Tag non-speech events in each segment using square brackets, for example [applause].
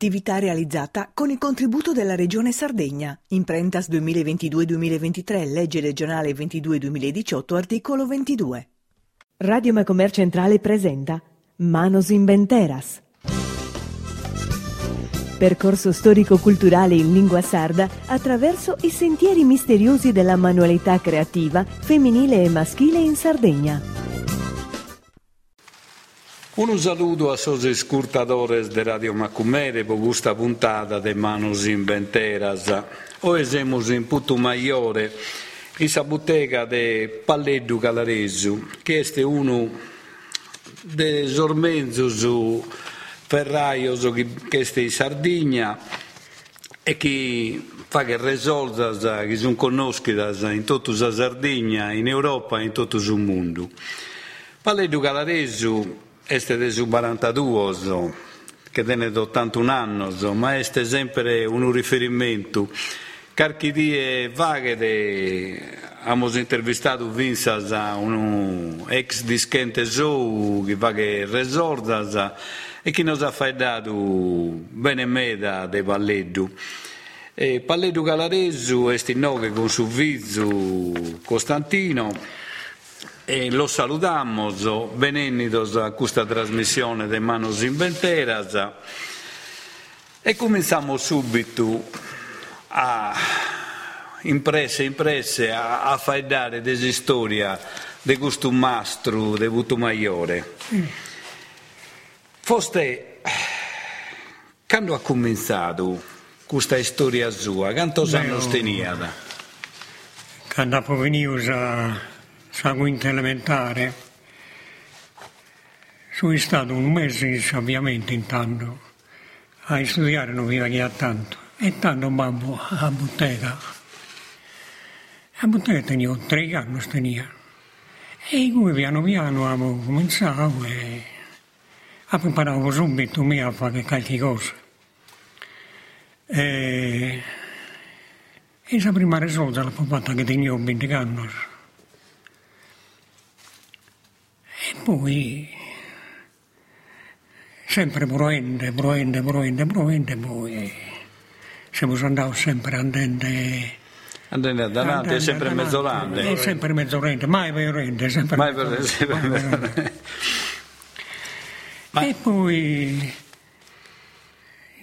Attività realizzata con il contributo della Regione Sardegna. Imprentas 2022-2023, legge regionale 22-2018, articolo 22. Radio Macomer Centrale presenta Manos Inventeras. Percorso storico-culturale in lingua sarda attraverso i sentieri misteriosi della manualità creativa femminile e maschile in Sardegna. Un saluto a sos escurtadores de Radio Macumere por questa puntata de Manos Inventeras. Oggi siamo in Putumaiore, in sa bottega de Palleddu Calaresu, che è uno dei sormenzos ferraios che è in Sardegna e che fa che risoltas che sono conosciutas in tutta la Sardegna, in Europa e in tutto il mondo. Palleddu Calaresu este de su 42 che tiene 81 anni, ma è sempre un riferimento. Carchi die vaghe de abbiamo intervistato Vinsas un ex dischente show che va che resordas e che nos ha fatto bene meda de Palleddu Calaresu è nome con su Vizzu Costantino e lo saludamos, benenidos a questa trasmissione de Manos Inventeras e cominciamo subito a impresse, impresse, a, a faidare desa storia di questo mastro de Butumaiore. Mm. Foste, quando ha cominciato questa storia sua, quanti anni tenia? Quando venivo a la quinta elementare. Sono stato un mese ovviamente intanto a studiare, non mi veniva tanto. E tanto babbo a bottega. A bottega tenevo tre anni, tenia. E come piano piano avevo cominciato e imparavo subito me a fare qualche cosa. E, e la prima risolta l'ho fatta che tenevo 20 anni. E poi sempre proende, proende, proende, proende, poi siamo andati sempre andando... Andando davanti, è sempre mezzolante. È sempre mezzolante, mai veramente, sempre mai veramente. Ma... E poi,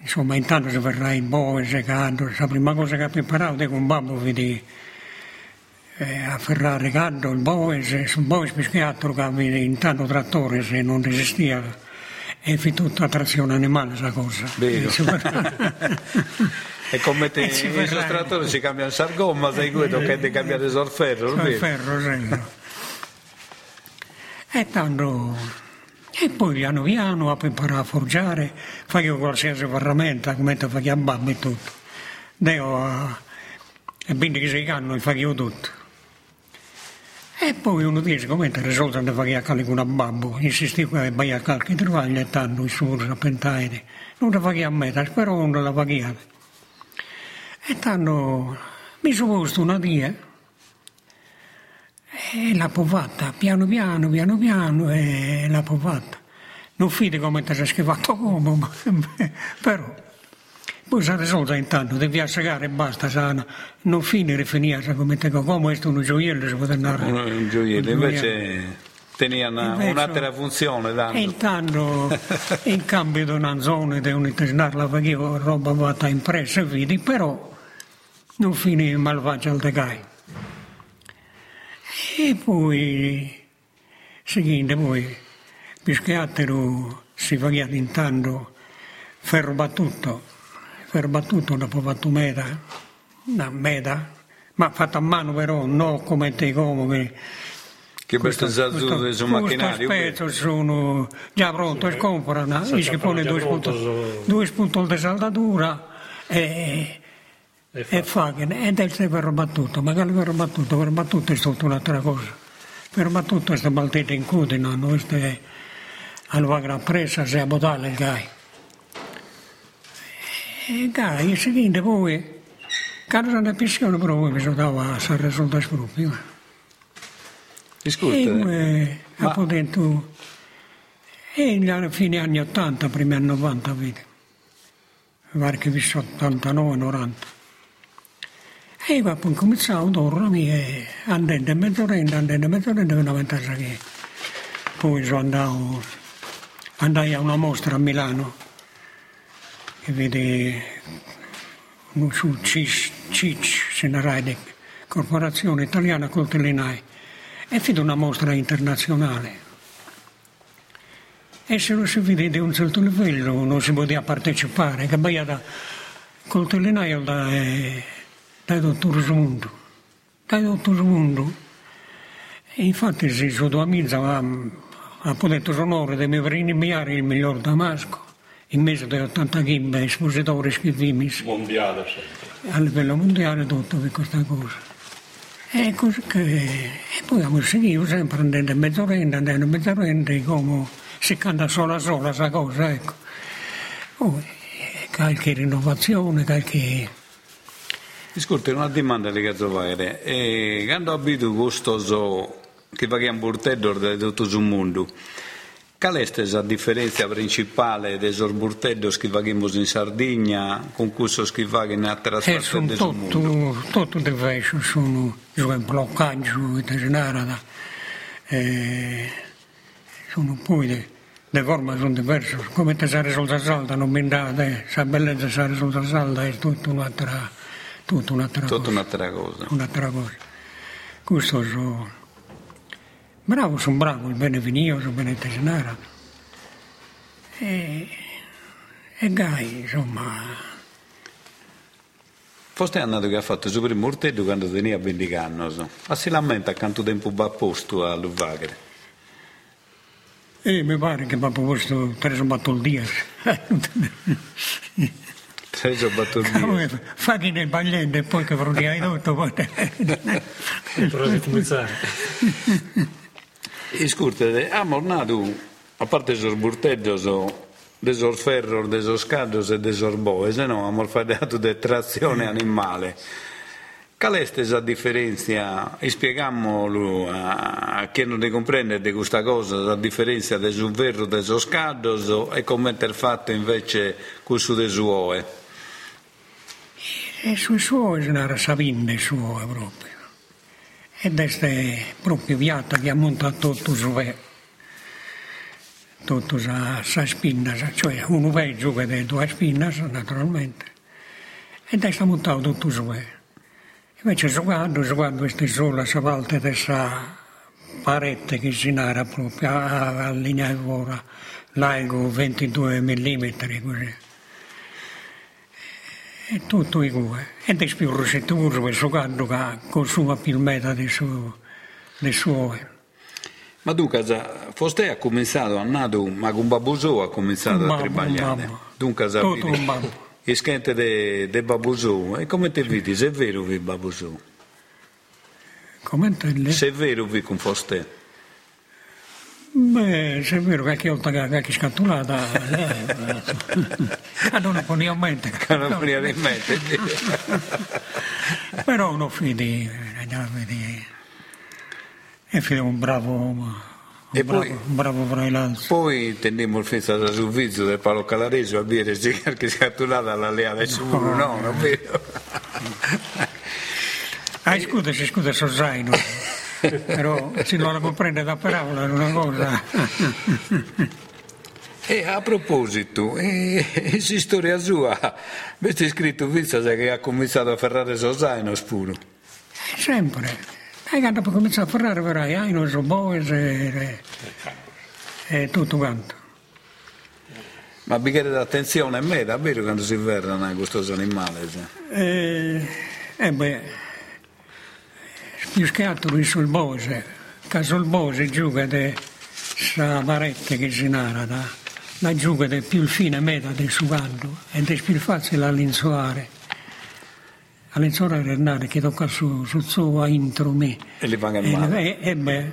insomma, intanto si verrà in boe, secando, la prima cosa che ho imparato è con babbo vedi eh, a Ferrari Gaddo, il Boes, il Boes peschiato che intanto trattore se non resistia e fi tutta trazione animale questa cosa. Vero. [laughs] E come te, i trattori si cambiano sargomma, sai che tocca di cambiare il ferro, il ferro, sì. E tanto... E poi piano piano ho imparato a forgiare, facevo qualsiasi ferramenta, come facevo a babbo e tutto. Devo, e quindi che si hanno, facevo tutto. E poi uno dice, come ti risolto di fare a cali con un babbo? Insisti che vai a qualche travaglio e tanto il suo sapentaire. Non la fai a me, spero non la fai E tanto mi sono posto una dia e l'ha povata, piano piano, piano piano, e l'ha povata. Non fide come ti sei schivato come, [laughs] però poi si è risolta intanto, devi assagare e basta, sana. non finire finire come te come è un gioiello si può andare. Un gioiello, invece tenia una, un'altra funzione. Tanto. E intanto [laughs] in cambio di una zona di un'intestinare perché io roba fatta impressa vidi, però non finì malvagio al decai. E poi, seguente, poi, Pischiattero si faceva intanto ferro battuto per battuto dopo fatto meta, una meta, ma fatta a mano però, non come te come che questo zazzo su macchinario questo. sono già pronto e comprano e si pone due spunti due spunti di saldatura e, e fa. e del sei per battuto magari per battuto per battuto è tutta un'altra cosa. Per battuto questa baltetta in cudina questa è alla gran presa se a botale il gai e dai, il seguente poi, quando sono in pensione, però poi mi sono dato a San Solda Spruppi. Scusa. E ma... appunto, e alla fine anni 80, primi anni 90, vedi. mi pare che visto 89-90. E poi ho cominciato a dormire, andando a mezz'oretta, andando a mezz'oretta, fino a vent'anni che poi sono andato, andai a una mostra a Milano vede su CIC, Senarai, Corporazione Italiana Coltellinai, e fece una mostra internazionale. E se non si vede di un certo livello non si poteva partecipare, che poi da coltellinaio da, da dottor Smundo, da dottor Smundo. E infatti suo tuo amico ha, potuto l'onore di mi premiare il miglior Damasco, in mezzo di 80 chimbe espositori scrivimi. Mondiale sempre. A livello mondiale tutto per questa cosa. E, così che, e poi abbiamo seguito sempre andando a mezz'oretta, andando a mezz'oretta, come si canta sola sola questa cosa, ecco. Poi, qualche rinnovazione, qualche... Ascolta, una domanda che posso fare. E, quando abito questo so, che va in burtello di tutto il mondo, qual è la differenza principale dei burtelli che facciamo in Sardegna con quello che facciamo in altre Eh, parti del mondo? tutto, tutto diverso, sono giochi bloccaggi, itinerari, eh, sono poi le, le forme sono diverse, come te sei sul salda, non mi date, la bellezza sei sul salda è tutta un'altra, tutta un'altra Tutta cosa. un'altra cosa. un'altra cosa. Questo sono bravo, sono bravo, il bene venio, sono bene tesenara. E, e Gai, insomma, Forse è andato che ha fatto il suo primo urtello quando tenia 20 anni. so. Ma si lamenta quanto tempo va a posto a Luvagre. e mi pare che proprio questo preso batto il dia. Sei già battuto Come fa chi nel bagliente e poi che frutti tutto, poi... Per ricominciare. Scusate, ha mornato, a parte il burtello, so, desor ferro, desor scaddos e desor boe, se no abbiamo fatto di trazione animale. Qual è questa differenza? Spieghiamolo a, a chi non ne comprende di questa cosa, la differenza del verro, del scaddos e come è fatto invece questo del suoe. E sui suoi sono savinde suoi proprio. E questa è proprio piatta che ha montato tutto me. Tutto sa, sa spinna, sa- cioè uno vai giù con due spinne naturalmente. E questa ha montato tutto su. Invece giocando, giocando queste sola a volte questa parete che si nara proprio a, a linea di ora, largo 22 mm così. E tutto uguale. E adesso più rossettoso per giocando che consuma più metà del suo, del suo. Ma dunque, già, ha cominciato, ha nato, ma con Babusò ha cominciato Un a babbo. Dunque, sa, Tutto un babbo. E scente de, de Babusò, e come te vedi? Se è vero vi Babusò? Come intende? Se è vero vi con Foste? Beh, se è vero che qualche volta che qualche scattolata, eh, eh, [laughs] non ne pone a mente. Non mi viene in mente. [laughs] Però uno fidi. E fidi un bravo, un E bravo, poi- bravo freelance. Poi tendiamo il festa da sul vizio del Paolo Calareso a dire che scattolata alla leale su no, no, non è vero. Ah, scusa, si scusa, so zaino. [laughs] [laughs] Però se non la comprende da parola è una cosa. E a proposito, e, e si storia sua, avete scritto Vizza che ha cominciato a ferrare suo zaino spuro. Sempre. E quando poi comincia a parlare, verrai, ah, non so boes e, e, e tutto quanto. Ma bicchiere d'attenzione a me, davvero quando si ferrano questo animale. cioè. E, e beh, più che altro sul bose, che sul bose gioca di sa varette che si narra, la gioca di più fine meta del suo canto ed è più facile all'insuare. All'insuare renare che tocca su, sul suo intro me. E li fanno E, male. e, e beh,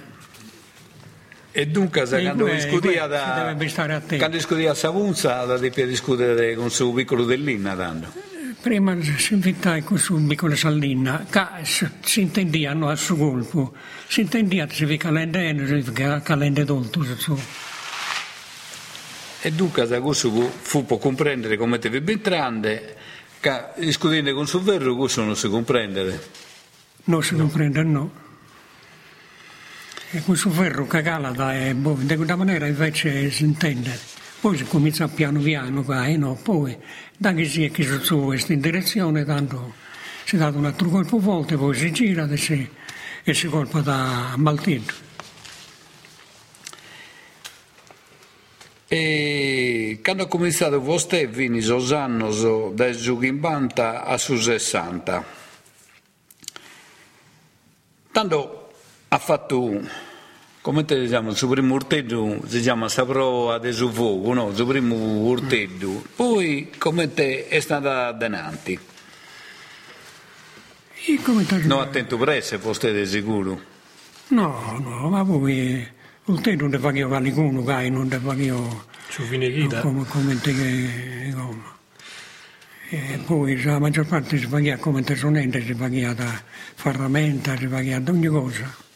E dunque, se E quando discutia da... Quando discutia a Savunza, la deppia discutere con suo piccolo dell'Inna, tanto. Prima si invitai con su piccola sallina, che si intendiano a suo colpo, si intendia che si calendano, si calende tutto su. E dunque da questo fu può comprendere come te vi entrande, che discutendo con suo verro questo non si comprende. Non si comprende, no. E questo ferro che calata è boh, di questa maniera invece si intende. Poi si comincia piano piano, e no, poi da che si è che su questa direzione, tanto si dà un altro colpo forte, poi si gira e si, e si colpa da Maltino. E quando ha cominciato vostè, vini sos anni dai Giugimbanta a su 60. Tanto ha fatto come te diciamo, il suo primo urteggio si chiama Saprova de su fuoco, no? Il suo primo urteggio. Poi come te è stata denanti? E come te Non attento presso, foste di sicuro. No, no, ma poi urteggio non fa io qualcuno, che non te fa io Su Vineghita. come, come te che... Come. E poi la maggior parte si pagava come tesonente, si pagava da ferramenta, si pagava da ogni cosa.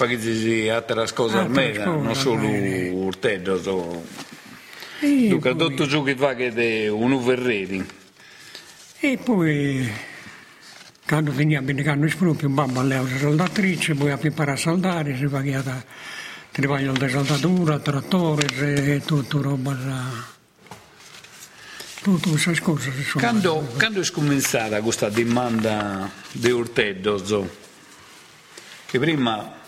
Perché altre cose almeno, non solo urteggio. So. Dunque, tutto ciò che fa che è un uverreri. E poi, quando veniva bene, quando esproprio, babbo alleva la soldatrice, poi a imparare a soldare, si pagava travaglio di saldatura, trattore e tutto roba da... Tutte queste cose. Quando, quando è cominciata questa domanda di urteggio, che prima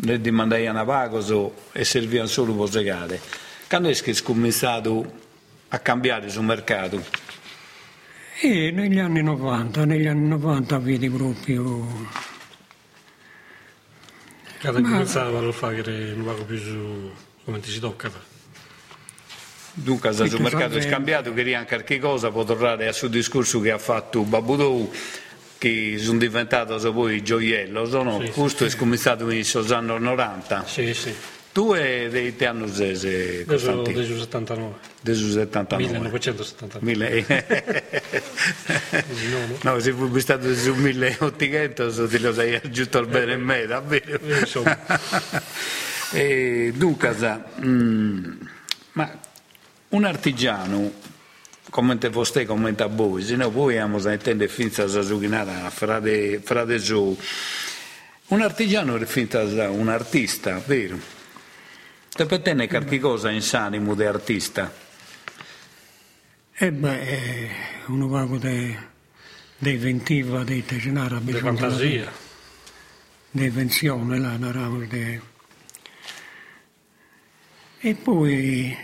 ne dimandavano a pago e servivano solo per segare, quando è che è cominciato a cambiare sul mercato? E negli anni 90, negli anni 90 vedi proprio... Cada cominciava a fare un poco più su come ti si tocca. Dunque, se sul che mercato è scambiato, queria qualche cosa, può tornare al suo discorso che ha fatto Babudou, che sono diventato so poi gioiello, sono, Sì, sì, questo è cominciato in anni 90. Sì, sì. Tu e dei te anno zese, Costantino, del 79. del 79. 1979. Mille... Diciamo. no, se fui stato su 1800 so te lo sei giusto al bene in me, davvero. Eh, insomma. e, dunque, sa, mm, ma un artigiano, come te vostè, come te voi, se no voi abbiamo a intendere finza a zuchinare fra de, fra de giù. Un artigiano è finta da un artista, vero? Te per te ne qualche cosa in sanimo di artista? E beh, eh, uno vago di inventiva, di tegenara, Di fantasia. di invenzione, là, narravo. E poi,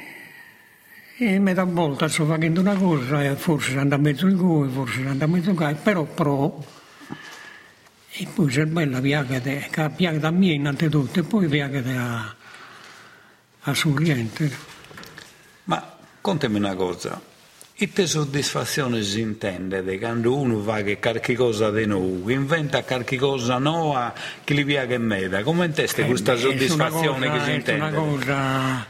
e metà volta sto facendo una cosa, e forse anda a mezzo il cuore, forse anda a mezzo il cuore, però provo. E poi c'è bella piaga, che piaga da me innanzitutto, e poi piaga a, a Sorrente. Ma contami una cosa, e te soddisfazione si intende di quando uno fa che qualche cosa di nuovo, inventa qualche cosa nuova che gli piace in meta, come inteste Eh, questa è soddisfazione cosa- che si È intende? una cosa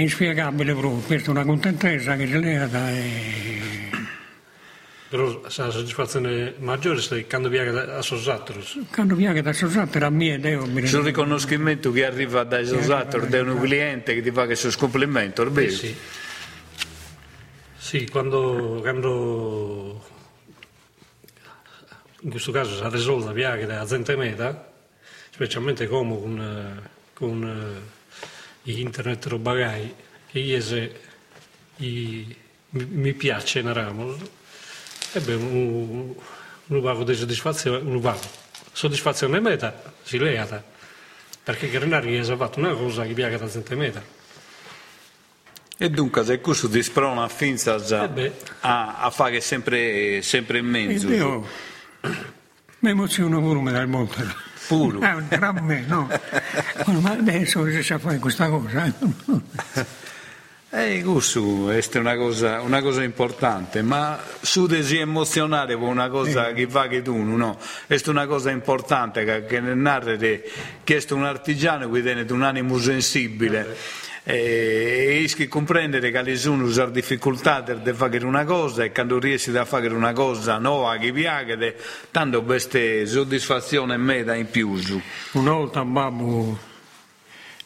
inspiegabile proprio, questa è una contentezza che si leva e... Però la soddisfazione maggiore è quando viaja a Sosatros. Quando viene da Sosatto era mia idea, mi C'è un riconoscimento che arriva dai sosatori, da un cliente che ti fa questo complimento, è Eh vero? sì. Sì, quando, quando in questo caso si risolve la piaga della gente meta, specialmente come con, eh, con eh, internet roba gai, che io se i- mi, mi piace narramo, e beh, un, un vago di soddisfazione, un vago. Soddisfazione meta si leata, perché Grenari ha fatto una cosa che piace alla gente meta. E dunque, se questo ti sprona a finza a, a fare sempre, sempre in mezzo. io mi emoziono pure me dal molto. Puro. Eh, tra me, no. Ma adesso si sa fare questa cosa. eh. Eh, questo è una cosa, una cosa importante, ma su di si emozionare per una cosa che fa che tu, no? È una cosa importante che, che nel narrare che è un artigiano che tiene un animo sensibile. Eh, e che comprendere che le sono usare difficoltà di fare una cosa e quando riesci a fare una cosa nuova che piace, tanto questa soddisfazione me da in più. su. Una volta babbo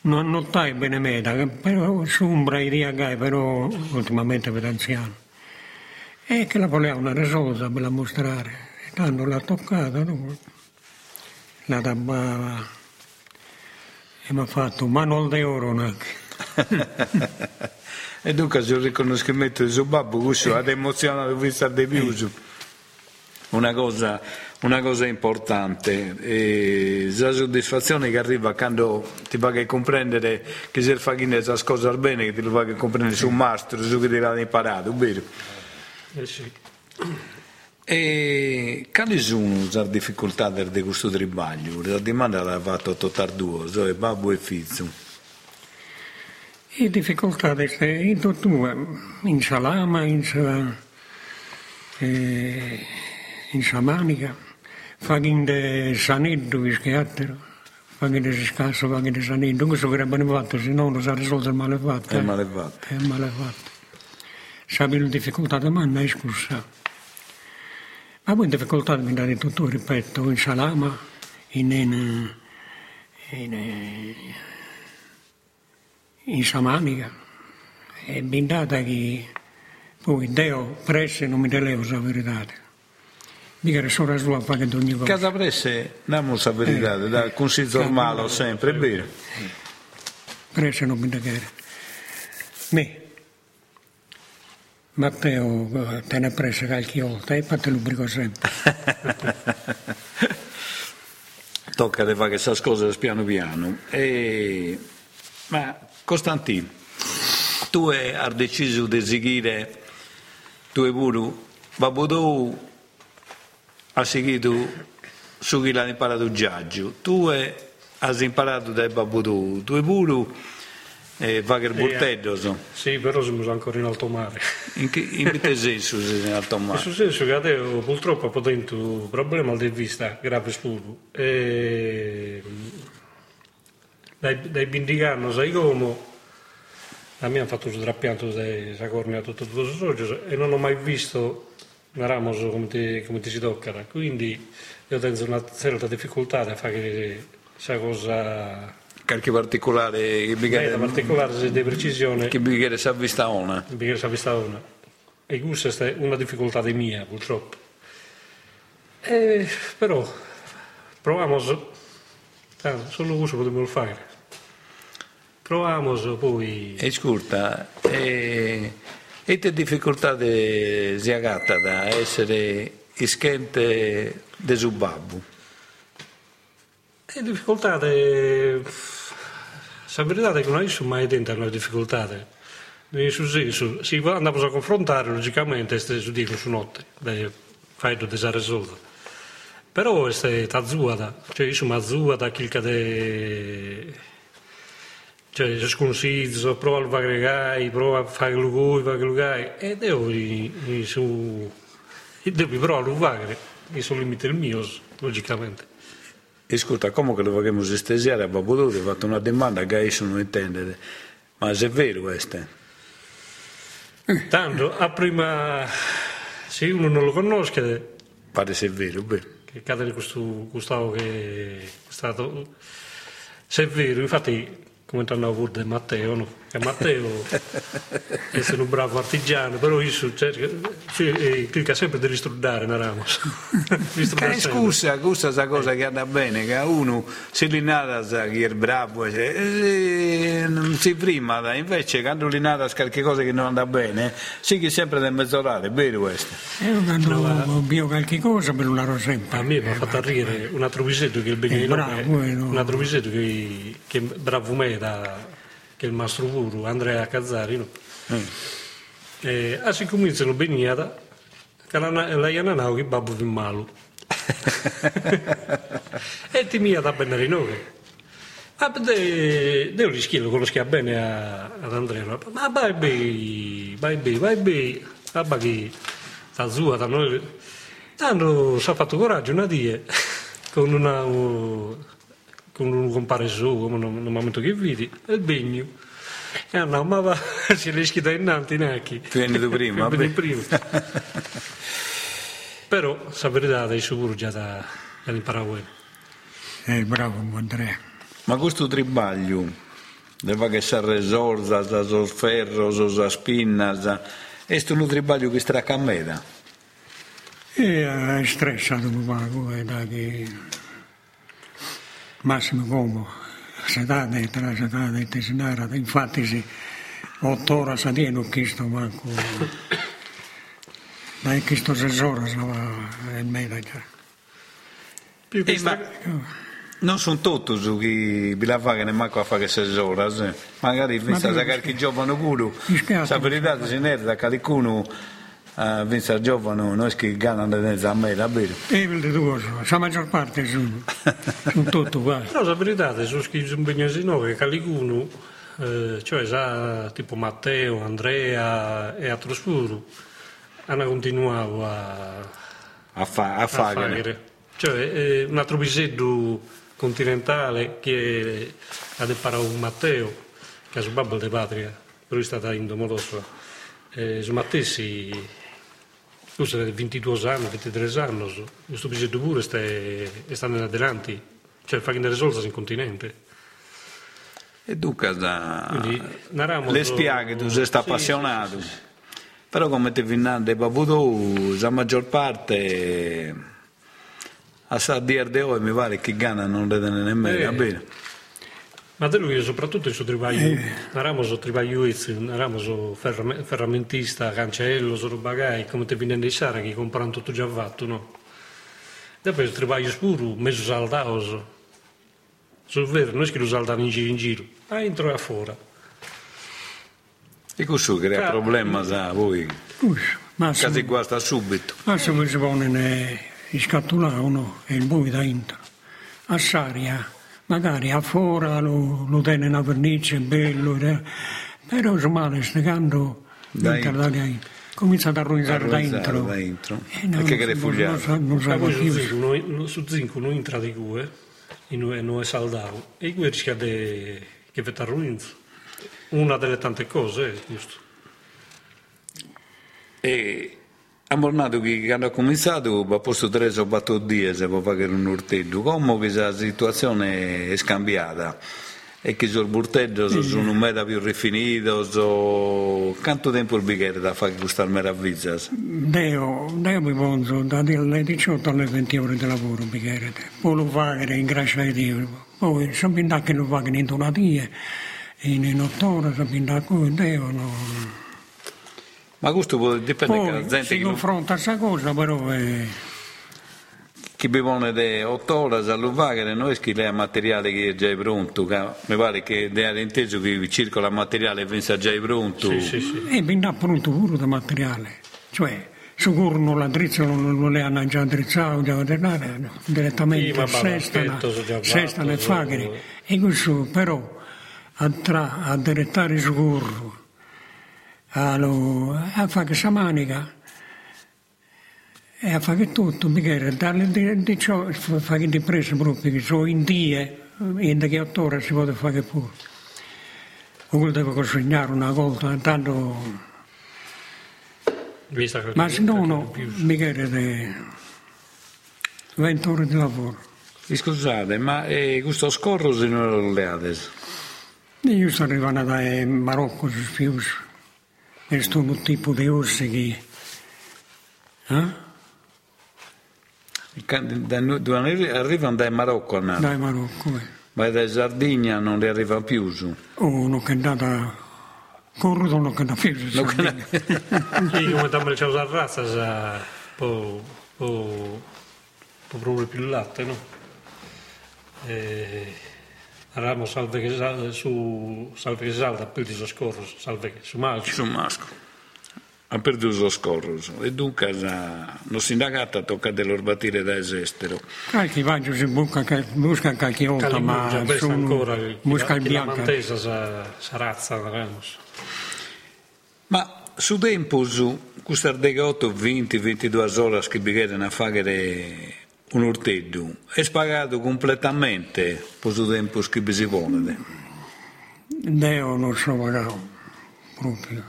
non notai bene meta, però sombra i riagai, però ultimamente per anziano. E che la voleva una risolta per la mostrare. E tanto l'ha toccata, no? la tabbava e mi ha fatto un manual d'oro. E dunque il riconoscimento di suo babbo, questo ha emozionato vista di più. Una cosa una cosa importante, e la soddisfazione che arriva quando ti fa comprendere che se fai questa cosa bene, che ti lo fai comprendere su un mastro, su che ti l'hanno imparato, vero? Eh sì. E quali sono le difficoltà di questo tribaglio? La domanda l'ha fatto Totardua, cioè babbo e figlio. Le difficoltà che in tutto, in salama, in, eh, in samanica facendo sanetto vischiattero, facendo scasso, facendo sanetto, questo avrebbe fatto, se no non è risolto il malefatto. È il malefatto. È il malefatto. Sapere le difficoltà di manna è scusa. Ma poi in difficoltà mi date tutto, ripeto, in salama, in, in, in, in samanica, e bindata che poi Dio presse non mi deleva la verità. Mica solo sua pagando ogni cosa. Casa Presse, diamo la verità, eh, da consiglio normale sempre, è vero. Presse non mi deve Me. Matteo te ne ha preso qualche volta e [laughs] te lo sempre. Tocca di fare queste cose piano piano. E... Ma Costantino, tu hai deciso di seguire tu e Buru, Babbo ha seguito su chi l'ha imparato Giaggio, tu hai imparato dai babbo tu, tu pure eh, va che il bortello so. Sì, però siamo ancora in alto mare. In che, in che [laughs] senso sei in alto mare? In senso che adesso purtroppo ho un problema di vista grave spuro. E... Dai, dai bindicanno sai come? A me hanno fatto il trapianto della cornea tutto il soggio e non ho mai visto Ramos come ti, come ti si tocca, quindi io tengo una certa difficoltà a fare questa cosa qualche particolare che bigare, particolare di precisione che bigare si avvista una. Bigare si avvista una. E questa è una difficoltà di mia purtroppo. E, però proviamo solo questo potremmo fare proviamo poi e scurta e te difficoltà di Ziagata da essere ischente di Zubabbu? E difficoltà di... La verità è che non sono mai tentato una difficoltà. Nel senso, se andiamo a confrontare logicamente, è su dire su notte, fai tutto di Però è tazzuata, cioè io sono azzuata, qualche di cioè sconsiglio, prova a fare prova a fare lui, fare lui, e devo su, devo provare a fare, e sono limite il mio, logicamente. E ascolta, come che lo facciamo estesiare a Babbo Ti ho fatto una domanda che adesso non intendete, ma se è vero questo? Tanto, a prima, se uno non lo conosce... Pare se è vero, beh. Che cade questo Gustavo che è stato... Se è vero, infatti come tornavo pure di Matteo, no? Che Matteo è un bravo artigiano, però io cerco, cerca sempre di ristrudare Ramos. [laughs] che scusa, questa è la cosa che andrà bene, che uno si rinata che è bravo, e, non si prima, invece quando rinata qualche cosa che non andrà bene, si che sempre da mezz'orare, è vero questo? Io quando no, ho qualche cosa me lo laro sempre. A me mi ha fatto arrivare un altro visetto che è il Benino, un altro visetto che, che è bravo me da che è il mastro guru Andrea Cazzari, no? mm. e a si cominciano beniata che la, Iananau che babbo più malo [laughs] e ti mia da bene noi ma de, devo rischiare, conosco bene a, ad Andrea ma vai bene vai bene vai bene ma che sta zua da noi tanto si è fatto coraggio una die [laughs] con una con un compare su, nel momento che vidi, il begno. E no, ma va, si rischi da innanzi neanche. Tu vieni da prima? [laughs] Vieni prima. [laughs] Però, la verità è sicuro già da, da imparare. Eh, bravo Andrea. Ma questo tribaglio, Deva che sa resorza, sa sos ferros, sa spinnas. Est un trabalho che straca a meda. E è stressato un po', è da che massimo come sedata e tra sedata e tesinara, infatti sì, otto ore a dia non chiesto manco, ma è chiesto sei ore e mezza. Più che Eh, ma non sono tutti che vi la fanno manco a fare sei ore. eh. Magari vince Ma a qualche giovane culo. La verità è che da qualcuno a giovane, non è che ganano a me, davvero. E le due, la maggior parte sono, sono tutti uguali. No, la verità è che sono impegnati noi, che qualcuno, eh, cioè già tipo Matteo, Andrea e altri hanno continuato a, A, fa- a a fare. fare. Cioè, eh, un altro bisetto continentale che ha deparato un Matteo, che è su babbo di patria, però è stata in Domodosua. Eh, su Si... Scusa, 22 anni, 23 anni, questo bisetto pure sta, sta in avanti, cioè fa che ne risolva in continente. E dunque, da... Quindi, le spiaghe tu sei Sì, appassionato. sì, sì. Però come ti finande babuto, la maggior parte a sa dire di oggi mi pare che Ghana non le dà nemmeno, Eh. va bene. Ma da lui soprattutto il suo trabaglio, narramo il trabaglio, narramo il ferram- ferramentista, cancello, il bagai, come te viene di Sara che comprano tutto già fatto, no? Dopo il trabaglio spuro, messo saldato, sul vero, non è che lo saldano in giro in giro, ma entro e fuori. E questo crea Cioè, problemi a voi, Ush, Massimo, quasi guasta subito. Massimo si pone in scattolare no? e il buio da dentro. A saria, magari a fuori lo, lo tiene una vernice bello, però stegando Dai. comincia ad arruinare da Arruinare dentro. da dentro. E non, che non, refugiato. non, sa- non zinco, non, su zinco non entra di cue, e non è, non è saldato, e qui rischia di che vetta ruins. Una delle tante cose, giusto? E a mornato che quando ha cominciato ha posto tre o quattro giorni per fare un urteggio, come la situazione è scambiata e che sul burteggio sono un meta più rifinito, so... quanto tempo il bicchiere da fare questa meraviglia? Deo, Deo mi pongo dalle 18 alle 20 ore di lavoro, bicchiere. Poi lo pagano in grazia di Dio. Poi sapendo che lo pagano in dia, in, otto ore, sapendo che Deo no. Ma questo può- dipende che la Poi gente si che, confronta a questa cosa, però è... chi vive di otto ore a che lei ha materiale che è già pronto, che mi pare che è inteso che circola materiale e pensa già pronto. Sì, sì, sì. E viene pronto pure da materiale. Cioè, sicuro non la drizzano, non non le hanno già drizzato, già no, direttamente già sestano e fatto, fagari. E questo però a, tra, a direttare sicuro, a, lo- a fare questa manica e a fare tutto, perché dalle di, di ciò fa fare di presa proprio, che sono in die, in che otto ore si può fare pure. Quello deve consegnare una volta, tanto... Ma se no, no, mica di 20 ore di lavoro. E Scusate, ma eh, questo scorro se non lo leate? E Io sto arrivando da Marocco, su Spius, e sto un tipo di orsi che... Eh? Arrivano dal Marocco, no? Dai Marocco, eh. ma da Sardegna non li arriva più su. Oh, non è andata... Corruto non è andata più. su Non Sardegna. Sì, come tamma le la razza, sa, po', po', po' proprio più latte, no? E, Ramo salve che salve, su salve che salve, poi di scorro, salve che su malci. Su masco. Ha perduto lo scorro. E dunque la- non sindacata tocca dell'orbatire da esestero. Qualche viaggio si busca, busca qualche volta, ma sono... ancora, il- busca il la bianco. mantesa sa, sa razza, Ramos. Ma su tempo, su questa 8, 20, 22 ore che bisogna a fare un urteggio, è spagato completamente su tempo che si vuole. Deo non so pagato proprio.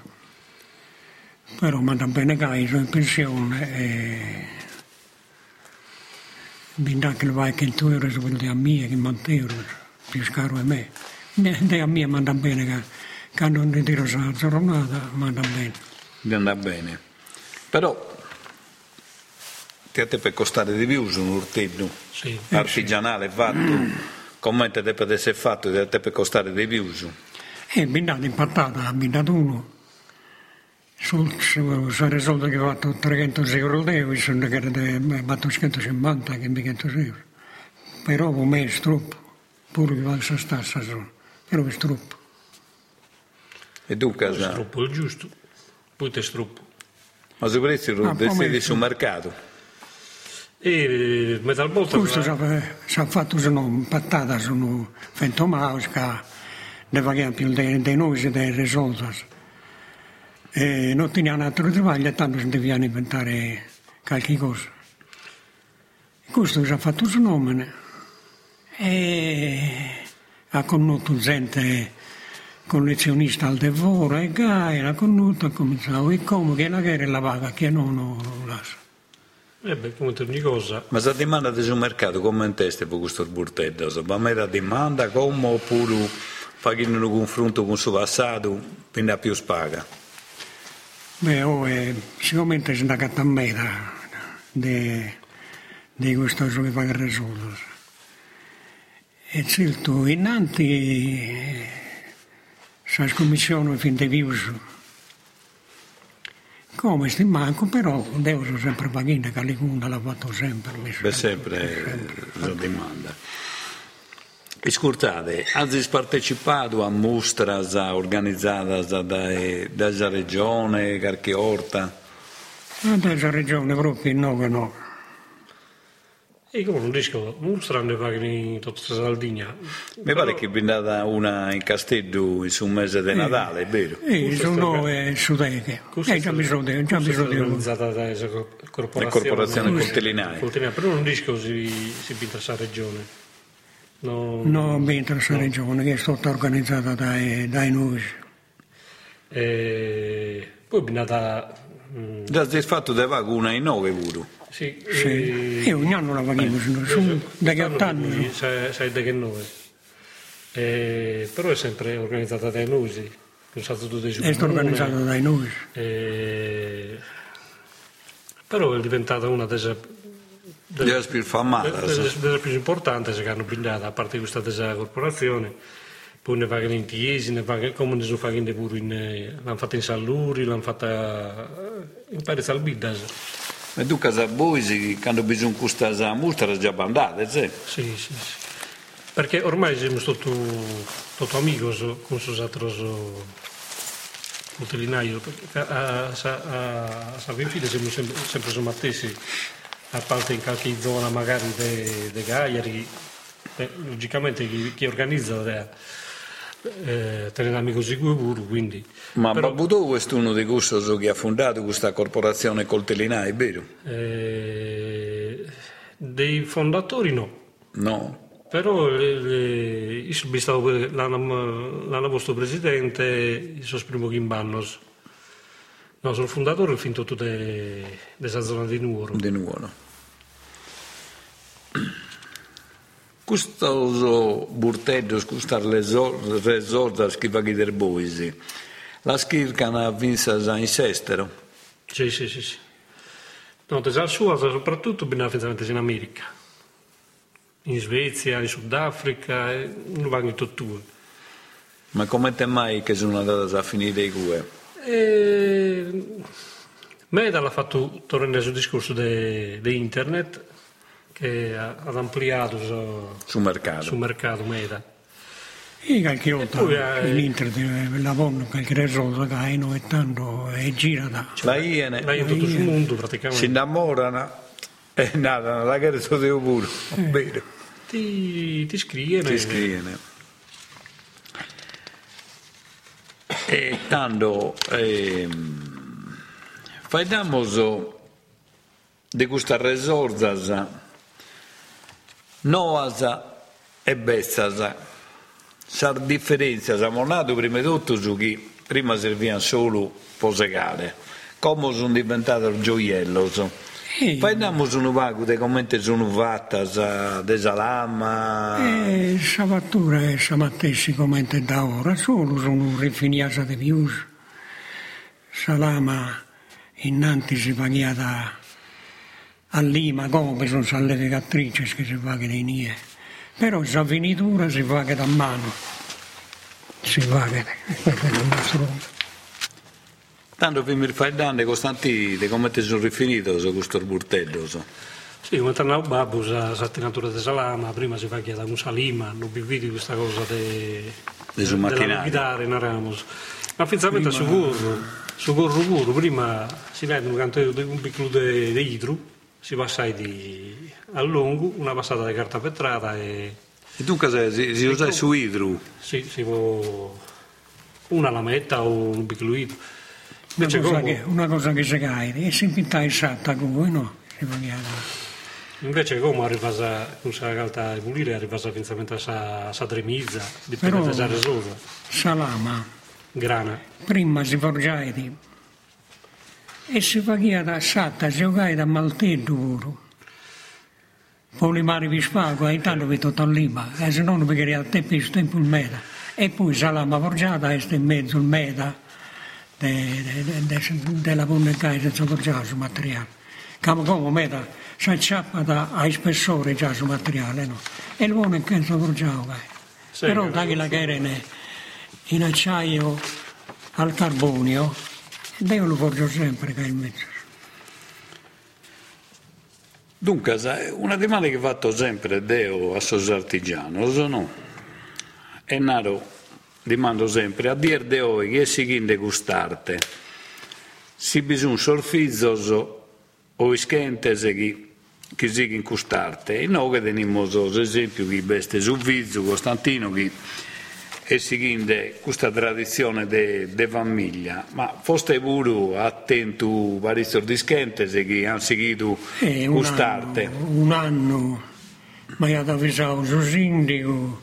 Però mi da bene che sono in pensione e mi dà che vai che tu quelli a mia che mantero più caro a me. De a mia manda bene, che quando non tiro la giornata manda bene. Ti andrà bene. Però ti a te per costare di più su un urtello Sì. artigianale fatto, come te per essere fatto, te per costare di più su. E bindato impattata, ha bindato uno. Sul, su, su risolto che ho fatto 300 euro l'euro, sono che ho fatto 150, che mi 500 euro. Però per me è troppo, pure che va a stassa sono, però è troppo. E tu casa? Troppo il giusto, poi te troppo. Ma lo Ah, decidi sul mercato. E metà volta Questo si è fatto sono impattata, sono che deve avere più dei, noi dei risolti. E non teniamo altro travaglio, tanto si deve inventare qualche cosa. Questo si è fatto il suo nome e ha conosciuto gente collezionista al devoro e Gai, ha conosciuto, ha cominciato, e come che la gara la paga, che non lo lascia. E beh, come per ogni cosa, Ma se domanda sul mercato come in testa per questo burtello? Se va la domanda come oppure facendo un confronto con il suo passato, quindi ha più spaga. Beh, oh, eh, sicuramente si è andata a meta di, questo che fa il risultato. E certo, innanzi, eh, sa scommissione fin di viuso. Come sti manco, però devo sempre pagare, che l'icuna l'ha fatto sempre. Per sempre la domanda. E scusate, hai partecipato a mostre organizzate da, dalla regione, qualche orta? Adesso regione proprio no che no. E come non dico, non saranno pagati in tutta la Sardegna. Mi pare che vi data una in Castello su un mese di Natale, è vero? E sono eh, sudeche. E già mi sono detto, già mi sono organizzata da questa corporazione. La corporazione coltellinaia. Coltellinaia, però non dico si, si pinta la regione. No, No, mentre questa regione che è stata organizzata dai, dai noi. E poi è nata... mm, Già si è fatto da vago una in nove pure. Sì, Sì. e- E ogni anno la paghiamo, sono, sono da che otto anni. Sai, da che noi. Eh, però è sempre organizzata dai noi, sì. con stato dei È stata organizzata dai noi. Eh, però è diventata una delle, delle, più delle- più importanti che hanno blindato, a parte questa della corporazione. Poi ne pagano in Tiesi, ne pagano, come ne sono fatti pure in, eh, l'hanno fatta in Salluri, l'hanno fatta eh, in Paris Albidas. E tu casa voi, quando bisogna costare la mostra, già bandate, sì. Sì, sì, sì. Perché ormai siamo stati tutti amici con questi altri coltellinai. A, a, a, a San Vinfide siamo sempre, sempre siamo attesi, a parte in qualche zona magari dei Gaiari, eh, logicamente chi, chi organizza eh, eh, amico sicuro, quindi... Ma però, Babudò questo è uno dei gusti che ha fondato questa corporazione coltellinaia, è vero? eh, dei fondatori no. No. Però le, le, io sono stato l'anno, vostro presidente, sono primo in Bannos. No, sono fondatore fin tutto della zona di Nuoro. Di nuovo. Questo burtello, questa resorda che va del Boisi, la schircana ha vinto in sestero. Sì, sì, sì. sì. No, della sua soprattutto bisogna pensare in America, in Svezia, in Sudafrica, eh, non vanno tutto. Ma come te mai che sono andata a finire i gue? E... Meda l'ha fatto tornare sul discorso di internet che ha ampliato su- Sul mercato. sul mercato Meda. E qualche volta poi, eh, l'internet lavoro, qualche risolto che hai e tanto e gira da. La Iene Là in tutto il mondo si praticamente. innamorano e nada, la gara sono pure. Bene. Ti, ti scrivono. Ti scrivono. E tanto ehm, facciamo di questa risorsa noas e bessas. La differenza, siamo nati prima di tutto su chi prima servivano solo posegare, come sono diventati gioiellos. E... Parliamo un vago di come sono fatte de salama. E eh, sa fattura è sa mattessi come da ora, solo sono rifiniata di più. Salama innanzi si paghiata a Lima, come sono le legatrici che si pagano in nie. Però la finitura si paga da mano. Si questo [laughs] è il nostro Tanto vi mi rifai costanti di come ti sono rifinito su questo burtello. So. Sì, come tornavo babbo, la sattinatura di salama, prima si fa da un salima, non vi vedi questa cosa de, de, de della guidare in Ramos. Ma finalmente su corro, su corro puro, prima si vede un canto di un piccolo di idro, si passa di, a lungo, una passata di carta petrata e... E dunque si, si usa su idro? Sì, si può una lametta o un idro. Una cosa, che, una cosa che si cade, è sempre esatta come no? Invece come arriva a questa realtà di pulire, arriva a finalmente a sa tremizza, dipende da risolva. Salama. Grana. Prima si forgiava e si faceva da satta, si giocava da malteddo pure. Poi le mari vi spago, e tanto vi tutto lima, e se non perché era tempo il meta. E poi salama forgiata, e in mezzo il meta de, de, de, della comunità senza portare su materiale. Come come meta, si acciappa ai spessore già su materiale, no? E l'uomo che si portava. Sì, Però da che la chiede in acciaio al carbonio, Dio lo porto sempre mezzo. Dunque, una domanda che fatto sempre Deo a sos artigianos, no? È nato dimando sempre, a dir de oi che si chinde gustarte, si bisogna sorfizzos o ischentes che, che si in custarte. E noi che teniamo esempio che beste su Vizzo, Costantino, che e chinde questa tradizione de, de famiglia, ma foste pure attento a questo dischentes che hanno seguito eh, custarte. Anno, un anno mi ha avvisato su sindaco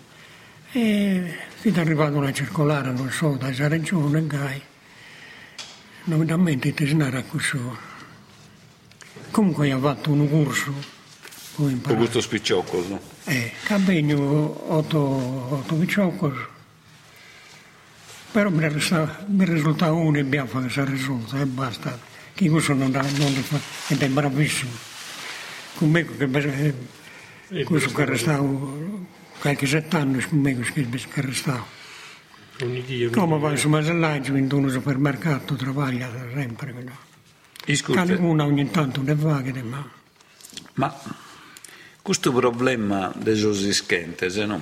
e è arrivata una circolare, non so, da esa regione, che nominalmente ti snara così. Comunque ho fatto un corso. Con questo spicciocco, no? Eh, cammino otto, otto picciocco, però mi, resta, mi risulta uno e bianco che si risulta e basta. Che questo non, non li fa, ed è bravissimo. Con me che questo che restavo qualche sette anni con me che arrestato. Come vai su masellaggio in un supermercato travaglia sempre. No? Una ogni tanto ne va che ne ma. Ma questo problema dei sosischentes, no?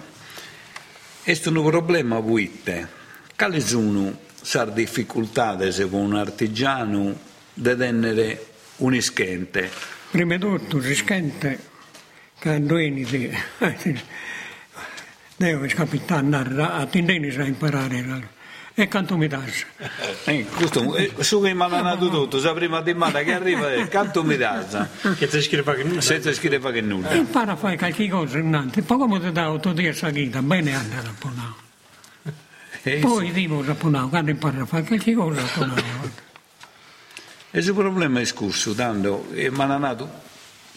È un problema vuite. Quali sono le difficoltà se un artigiano di tenere un ischente? Prima di tutto, l'ischente, quando inizi [laughs] devo scappare a tendere a imparare e canto mi dà. Eh, questo, eh, su che mi hanno dato tutto, la prima domanda che arriva è canto mi dà. Senza scrivere che nulla. Senza scrivere che nulla. E impara a fare qualche cosa innanzi, poi come ti dà otto di salita, bene andare a Ponao. Eh, poi dico a Ponao, quando impara a fare qualche cosa a Ponao. E il problema è scorso, tanto, e dato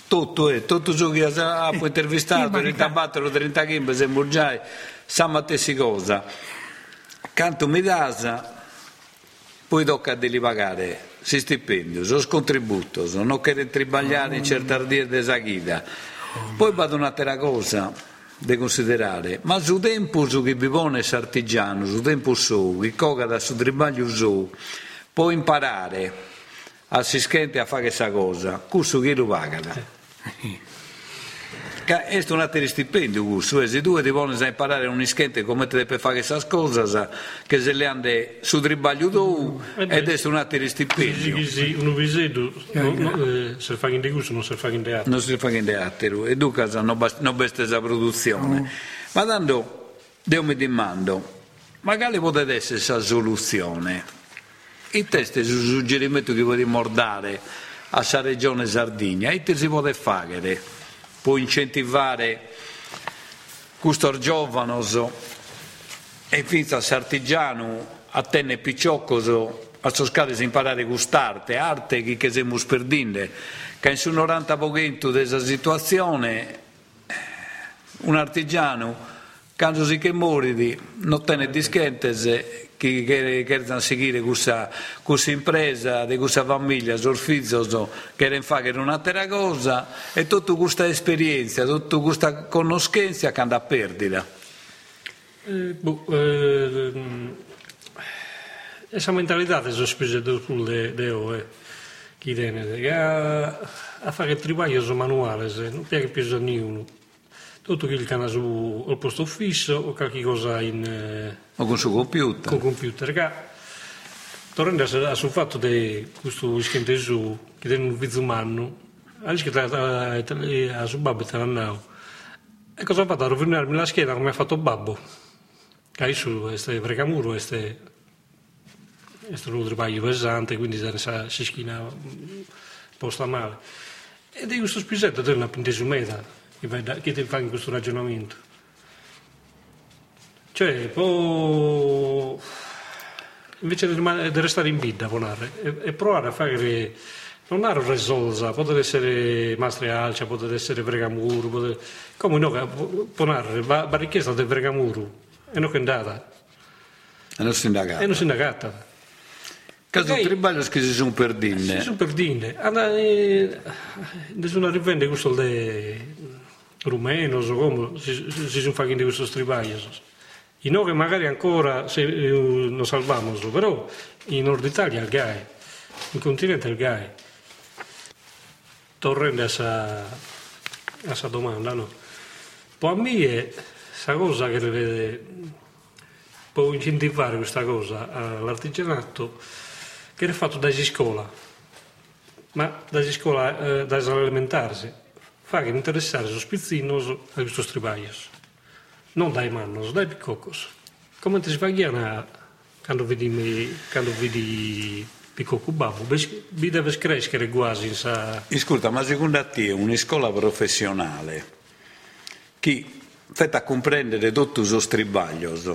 tutto, eh, tutto ciò che ha eh, intervistato, 30 battero, 30 chimbe, se murgiai, sa stessa cosa. Canto mi dasa, poi tocca a li pagare si stipendio, so contributo, non che tribagliare in certa ardire di saghida. Poi vado un'altra cosa da considerare, ma su tempo su che vivono artigiano, su tempo su, che coga da su tribaglio su, può imparare assistente a fare questa cosa, questo che lo paga. [laughs] Questo è un altro stipendio, questo. Se tu ti vuoi imparare un ischente come ti deve fare queste cose, che se le hanno su tribaglio tu, ed è un altro stipendio. Sì, un visetto, se fa in gusto, non si fa in teatro. Non si fa in teatro, e tu casa non basta questa produzione. Mm. Ma tanto, io mi domando, magari potrebbe essere questa soluzione. Il testo è un suggerimento che vogliamo dare a sa regione Sardegna e si può fare, può incentivare questo giovane e finza sartigiano a tenne picciocoso a di imparare quest'arte, arte che, che siamo perdendo, che in su 90% della situazione un artigiano quando si che muore non tiene dischette che vogliono seguire questa, questa impresa, di questa famiglia, figlio, che fare un'altra cosa e tutta questa esperienza, tutta questa conoscenza che andrà a perdere. Eh, boh, eh, esa mentalità sono spese del de, de ove, chi tiene, a, a fare lavoro manuale, non piace più a nessuno tutto che il canale su al posto fisso o qualche cosa in eh, o con suo computer. con computer che tornando a sul fatto di questo schente su che è un anche che a suo babbo te l'hanno e cosa ha fatto? A rovinarmi la scheda come ha fatto babbo. Che su questo precamuro questo questo un lavoro pesante quindi si schina posta male. Ed è questo spisetto della pentesumeta che, vai da, che ti fa in questo ragionamento. Cioè, può, invece di, di restare in vita, ponare, e, e, provare a fare, non ha risolza, può essere mastre alcia, può essere pregamuro, può, come no, ponare, va, va richiesta del pregamuro, e non è andata. E non si è indagata. E non si indagata. Caso okay. tribali che si sono perdine. Si sono perdine. Allora, eh, sono arrivati questo de rumenos o si, si sono fatti questi lavori. I noi magari ancora se, eh, lo salviamo, però in Nord Italia il GAI, in continente il GAI. Tornando a questa domanda, no? Poi a me è questa cosa che vede, può incentivare questa cosa all'artigianato che è fatto da scuola, ma da scuola, eh, da elementari fare interessare os pizzinos a estos trabalhos. Non dai manos, dai piccocos. Come ti svaghiana quando vedi, me, quando vedi piccocco babbo, vi deve crescere quasi. Sa... Ascolta, ma secondo te una scuola professionale che fa comprendere tutti i stribaglios,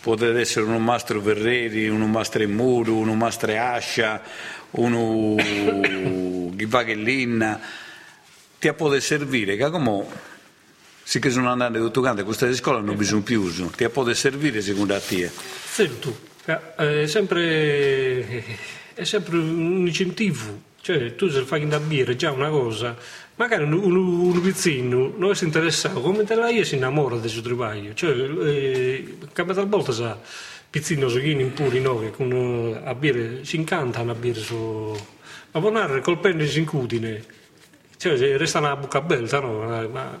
può essere un mastro Verreri, un mastro Muro, un mastro Ascia, uno [coughs] Ghivaghellinna, ti può servire, che come sì che sono andati tutto canto, questa scuola non bisogna più, ti può servire secondo te? Sento, è sempre, è sempre un incentivo, cioè tu se fai da birra già una cosa, magari un, un, un vicino non è interessato, come te la io si innamora del suo lavoro, cioè eh, capita a volte sa, pizzino su chi impuri no, che con, a birra si incantano a birra su... Ma buonare colpendo in incudine, cioè, resta una buca bella, no? Ma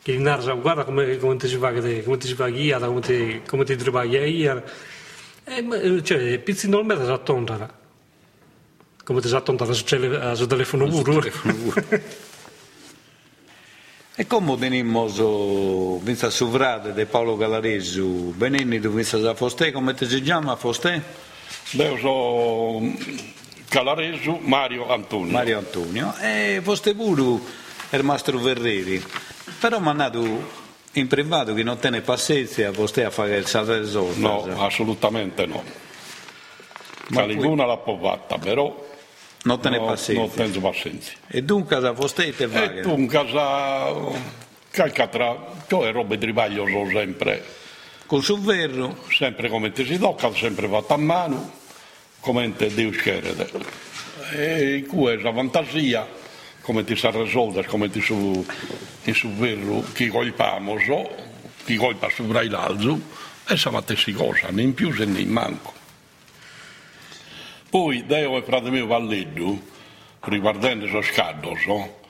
che in narsa, guarda come, come ti si fa, come ti si fa guida, come ti, come ti trabaglia io. E, cioè, pizzi non me la attontara. Come ti si attontara sul telefono pure. [laughs] E come venimmo vinta sovrade di Paolo Galaresu, tu vinta da Fostè, come ti si chiama Fostè? Beh, so Calaresu, Mario Antonio. Mario Antonio. E vostro pure il mastro Verreri. Però mi ha dato in privato che non tiene pazienza a a fare il salve soldi. No, assolutamente no. Caliguna l'ha fatta, però non te ne no, pazienza. Non tengo pazienza. E dunque da vostè te va? E dunque calcatra, cioè robe di ribaglio sono sempre. Con sul verro? Sempre come ti si tocca, sempre fatto a mano come Dio scende. E questa fantasia, come ti sa risolvere, come ti su, in su vero, chi colpiamo, chi colpa su l'alzo, e sa la stessa cosa, né in più né in manco. Poi, Deo e frate mio Valleddu, riguardando lo scaddo, so,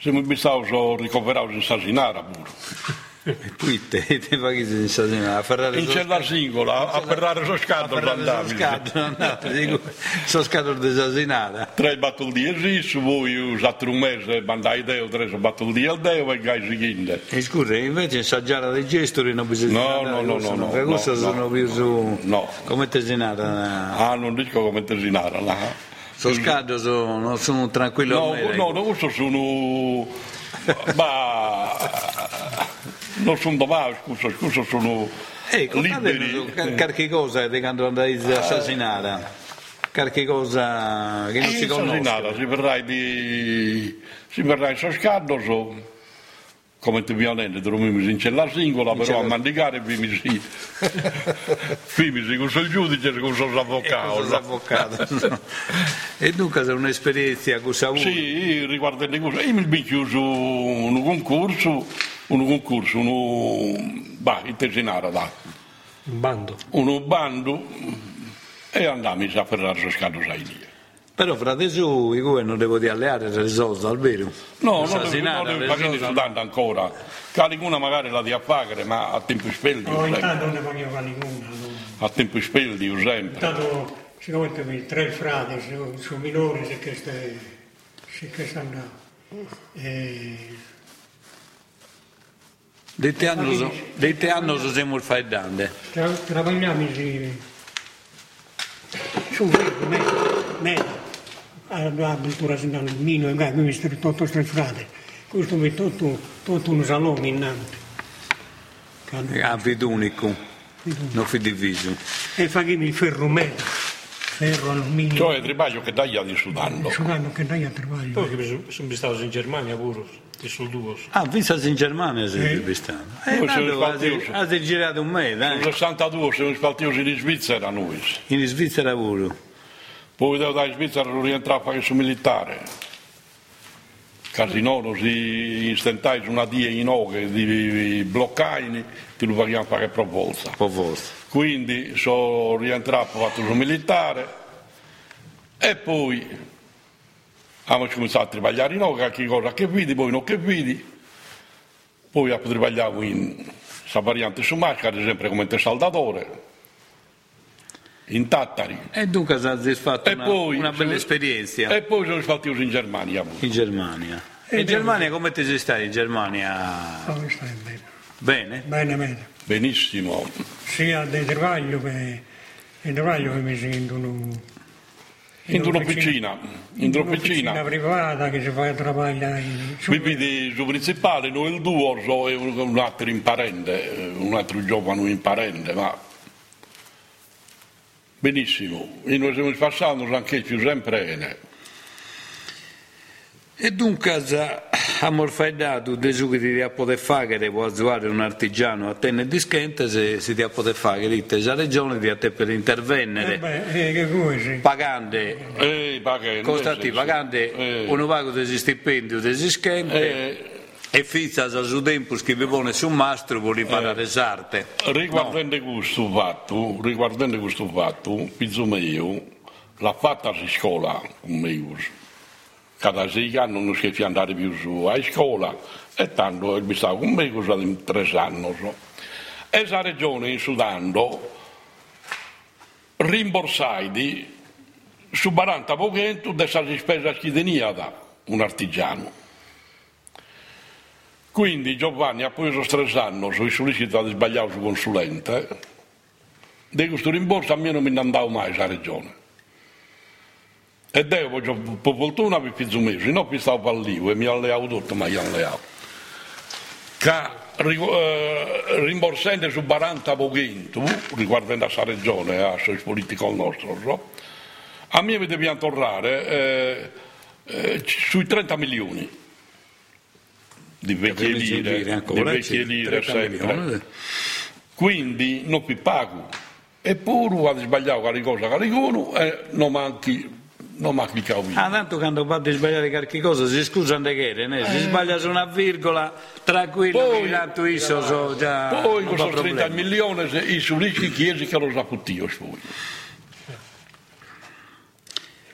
siamo stati ricoverati in Sasinara pure. E poi te, paghi a ferrare in c'è la singola a ferrare so scatolo andavi so scatolo desasinata tre battul di esisso voi usate un mese mandai deo tre di al deo e gai seguinte e scusa invece assaggiare dei gestori non bisogna no no no no no? no questo sono più su? no. Come tesinata ah non dico come tesinata no. so scatolo sono, sono tranquillo no no no questo sono ma non sono domani, scusa, scusa, sono ecco, liberi. Qualche cosa quando andai assassinata? qualche cosa che non si conosce. si verrai di... si verrai soscando, so... come ti violente, dormiamo in cella singola, però cella- a mandicare vimisi, vimisi [laughs] con il giudice e con il avvocato. avvocato. e dunque è un'esperienza che sa Sì, riguardo le cose, io mi sono chiuso un concorso, un concorso, un... bah, in Tesinara, dai. Un bando. un bando e andiamo a ferrare su scalo Sainia. Però frate su, i cui non devo di alleare risolto al vero. No, non devo, non pagare studente ancora. Caliguna magari la di a pagare, ma a tempo speldi, Oh, sempre. intanto ne paghiamo caliguna. non- A tempo speldi, sempre. Intanto, siccome mi tre frati sono, minori, se che stai, se Eh, Dette anni, dette anni siamo faidante. tra, travagliamo sì, su me, me, alla cultura sindana, mino e gai, mi sto tutto tre frati. Questo mi tutto, tutto un salone innanzi. Che hanno- A vita unico, non fi diviso. E facciamo il ferro medio, ferro, alluminio. Cioè, il tribaglio che dai di Sudando. Sudano che dai a travaglio. Poi che sono, sono stato in Germania pure, e sul duo. Ah, vista in Germania sei Eh. intervistato. Eh, Noi siamo ha ha girato un mese, Nel eh? 62 siamo spaltati in Svizzera noi. In Svizzera pure. Poi in Svizzera non rientrare a fare su militare. Casino si istentai su una dia in oghe di bloccaini, ti lo paghiamo a fare proposta. Po' forse. Quindi sono rientrato, ho fatto su militare e poi abbiamo cominciato a travagliare in oghe, che cosa che vidi, poi non che vidi. Poi ho travagliato in questa variante su Masca, ad esempio come saldatore, in Tattari. E dunque si è fatto una, poi, una bella esperienza E poi sono stati in Germania. in Germania. E in Germania come ti sei stato in Germania? Come stai bene? Bene? Bene, bene. Benissimo. Sia del travaglio che il travaglio che mi sentono In un'officina, in un'officina. privata che si fa in Mi vedi su principale, noi il duo so, e un altro imparente, un altro giovane imparente, ma benissimo. E noi siamo passati anche più sempre bene. E dunque abbiamo fatto dei succhi di a poter fare che può usare un artigiano a tenne di schente se si può poter fare dite la regione di a te per Eh intervenire beh, eh, che Eh, pagando, costati sì. pagando Eh, uno pago dei stipendi dei schente eh, e fissa su tempo che vi pone su mastro per imparare Eh. l'arte Riguardando questo fatto, riguardando questo fatto, penso mio, l'ha fatta a scuola con me. Cada non si è andare più su a scuola e tanto mi stava con me cosa di tre anni. so. E la regione in Sudando rimborsai su 40% della spesa che tenia da un artigiano. Quindi Giovanni ha preso tre anni sui sollecitati sbagliato su consulente, di questo rimborso a me non mi andavo mai alla regione. E devo, per fortuna, per più mesi, no, mi stavo fallito e mi alleavo tutto, ma io alleavo. Che eh, rimborsando su 40% riguardando questa regione, a suoi politico nostro, so, a me mi devono tornare eh, eh, sui 30 milioni di vecchie lire, di ancora vecchie lire 30 sempre. milioni. Quindi non più pago. Eppure quando sbagliavo qualche cosa qualcuno e non manchi, non manchi il cavino. Ah, tanto quando fate sbagliare qualche cosa si scusano di che, né? si sbaglia su una virgola, tranquillo, Poi- tanto io so già Poi con fa questi 30 problemi. milioni se- i sulici chiesi che lo saputio poi.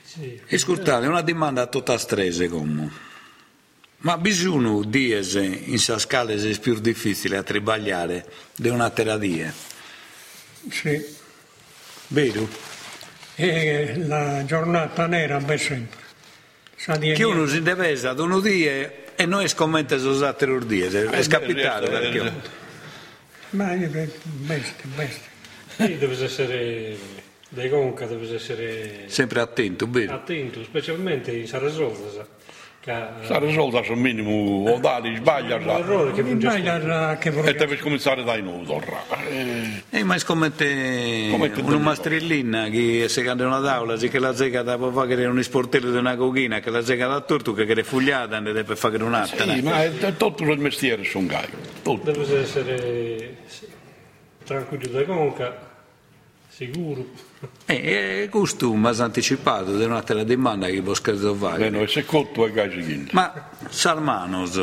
Sì. E Ascoltate, una domanda a tutta strese come. Ma bisogna dire in sa scala è più difficile a tribagliare di una terapia, Sì. vero? E la giornata nera per sempre. Sa di Che uno si deve ad uno dia e noi scommette su altri dia, è capitato Eh, perché... eh, Ma io bestia, bestia. Sì, devi essere dei conca, devi essere Sempre attento, vero? attento, specialmente in Sarasota. Sa. Sa risolta sul minimo, o dali, sbaglia, un E devi cominciare dai nudo. Eh, E ma scommette Scommette una mastrellina che se cade una tavola, se che la zega da può fare un sportello di una cochina, che la zega da torto, che è fugliata, e deve fare un'altra. sì, ma è, è tutto il mestiere sono gai. Tutto. deve essere tranquillo da conca, sicuro. E questo mi ha anticipato di un'altra domanda che posso fare. Bene, e se cotto è gai seguente. Ma Salmanos,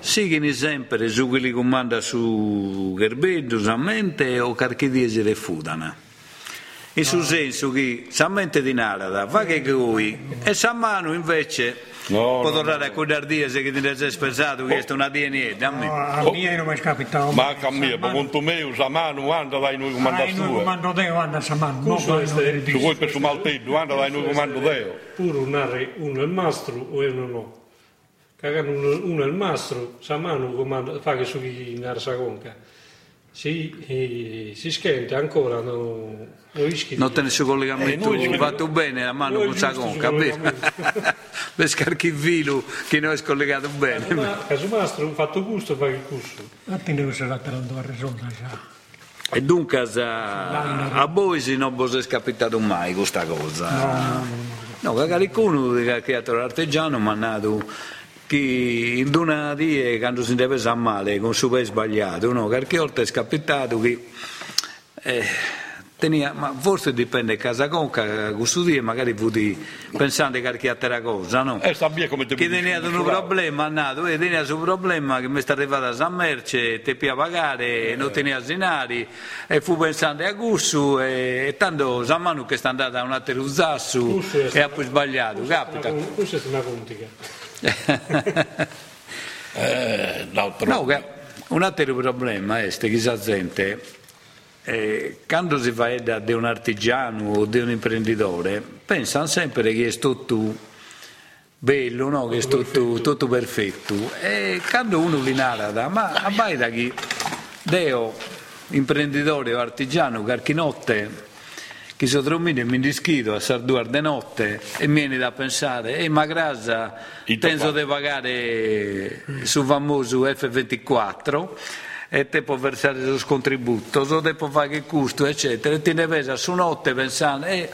sighi sempre su quelli che comanda su Gerbeddu, Samente o Carchidiesi le Fudana? In su senso che Samente di Narada fa che lui e Sammano invece No, Podo no, no, dar días se que tiras pensado que isto na DNA, dammi. No, a mía non máis capitán. Má a mía, por conto meu, a má non anda, vai no comando a súa. no comando deo, anda a má. Non Poi per su maltino, anda, dai non comando deo. Puro narre un el mastro ou uno no. Cagan un uno il mastro, sa mano comanda, fa que su chi narra. Si, si schenta ancora, no, no rischi di- Non te ne suo collegamento Eh, fatto bene la mano con su conca, vero? Per [laughs] scarchivilu che noi è scollegato bene. Ma caso mastro, un fatto gusto, fa che gusto. A te devo essere la a risolta già. E dunque a, a voi se non vi è capitato mai questa cosa? No, magari qualcuno che ha creato l'artigiano mi ha dato che in die quando si deve sa male con suo pezzo sbagliato, no? Qualche volta è capitato che eh, tenia, ma forse dipende da casa conca, questo dia magari vuoi pensando a qualche altra cosa, no? E via come te Che tenia un problema, nato, e tenia un problema che mi sta arrivata a San Merce, te pia pagare, non tenia zinari, e fu pensando a Gussu, e, e tanto San Manu che sta andata a un altro è e ha poi sbagliato, capita. Questa è una contica. Eh. No, un altro problema è che questa gente, eh, quando si fa da un artigiano o di un imprenditore, pensano sempre che è tutto bello, no? che è tutto, tutto perfetto. E quando uno li narra, ma a baita che Deo, imprenditore o artigiano, qualche notte che e mi indischito a Sarduar de notte e mi viene da pensare, e ma grasa Il penso di pagare su famoso F24 e te può versare lo scontributo, so può fare che costo, eccetera, e ti ne pesa su notte pensando, eh,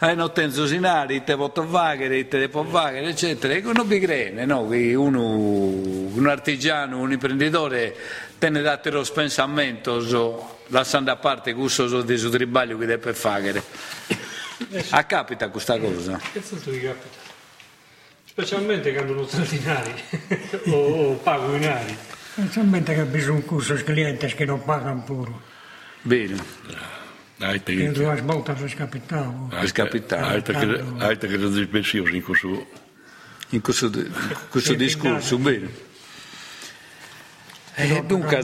eh, non tengo sinari, te posso pagare, te può pagare, eccetera, e non mi crede, no? Che uno, un artigiano, un imprenditore, te ne dà lo pensamento, so, lasciando a parte questo so di suo tribaglio che deve fare. A capita questa cosa. Che senso ti capita? Specialmente quando non sono dinari [laughs] o, o pago i nari. Specialmente che di questi clienti che non pagano pure. Bene. Hai te Io che... due volte sono scapitato. È capitato. Hai te che... Hai te che ti dispensio in questo... in questo, in questo discorso, bene. E dunque,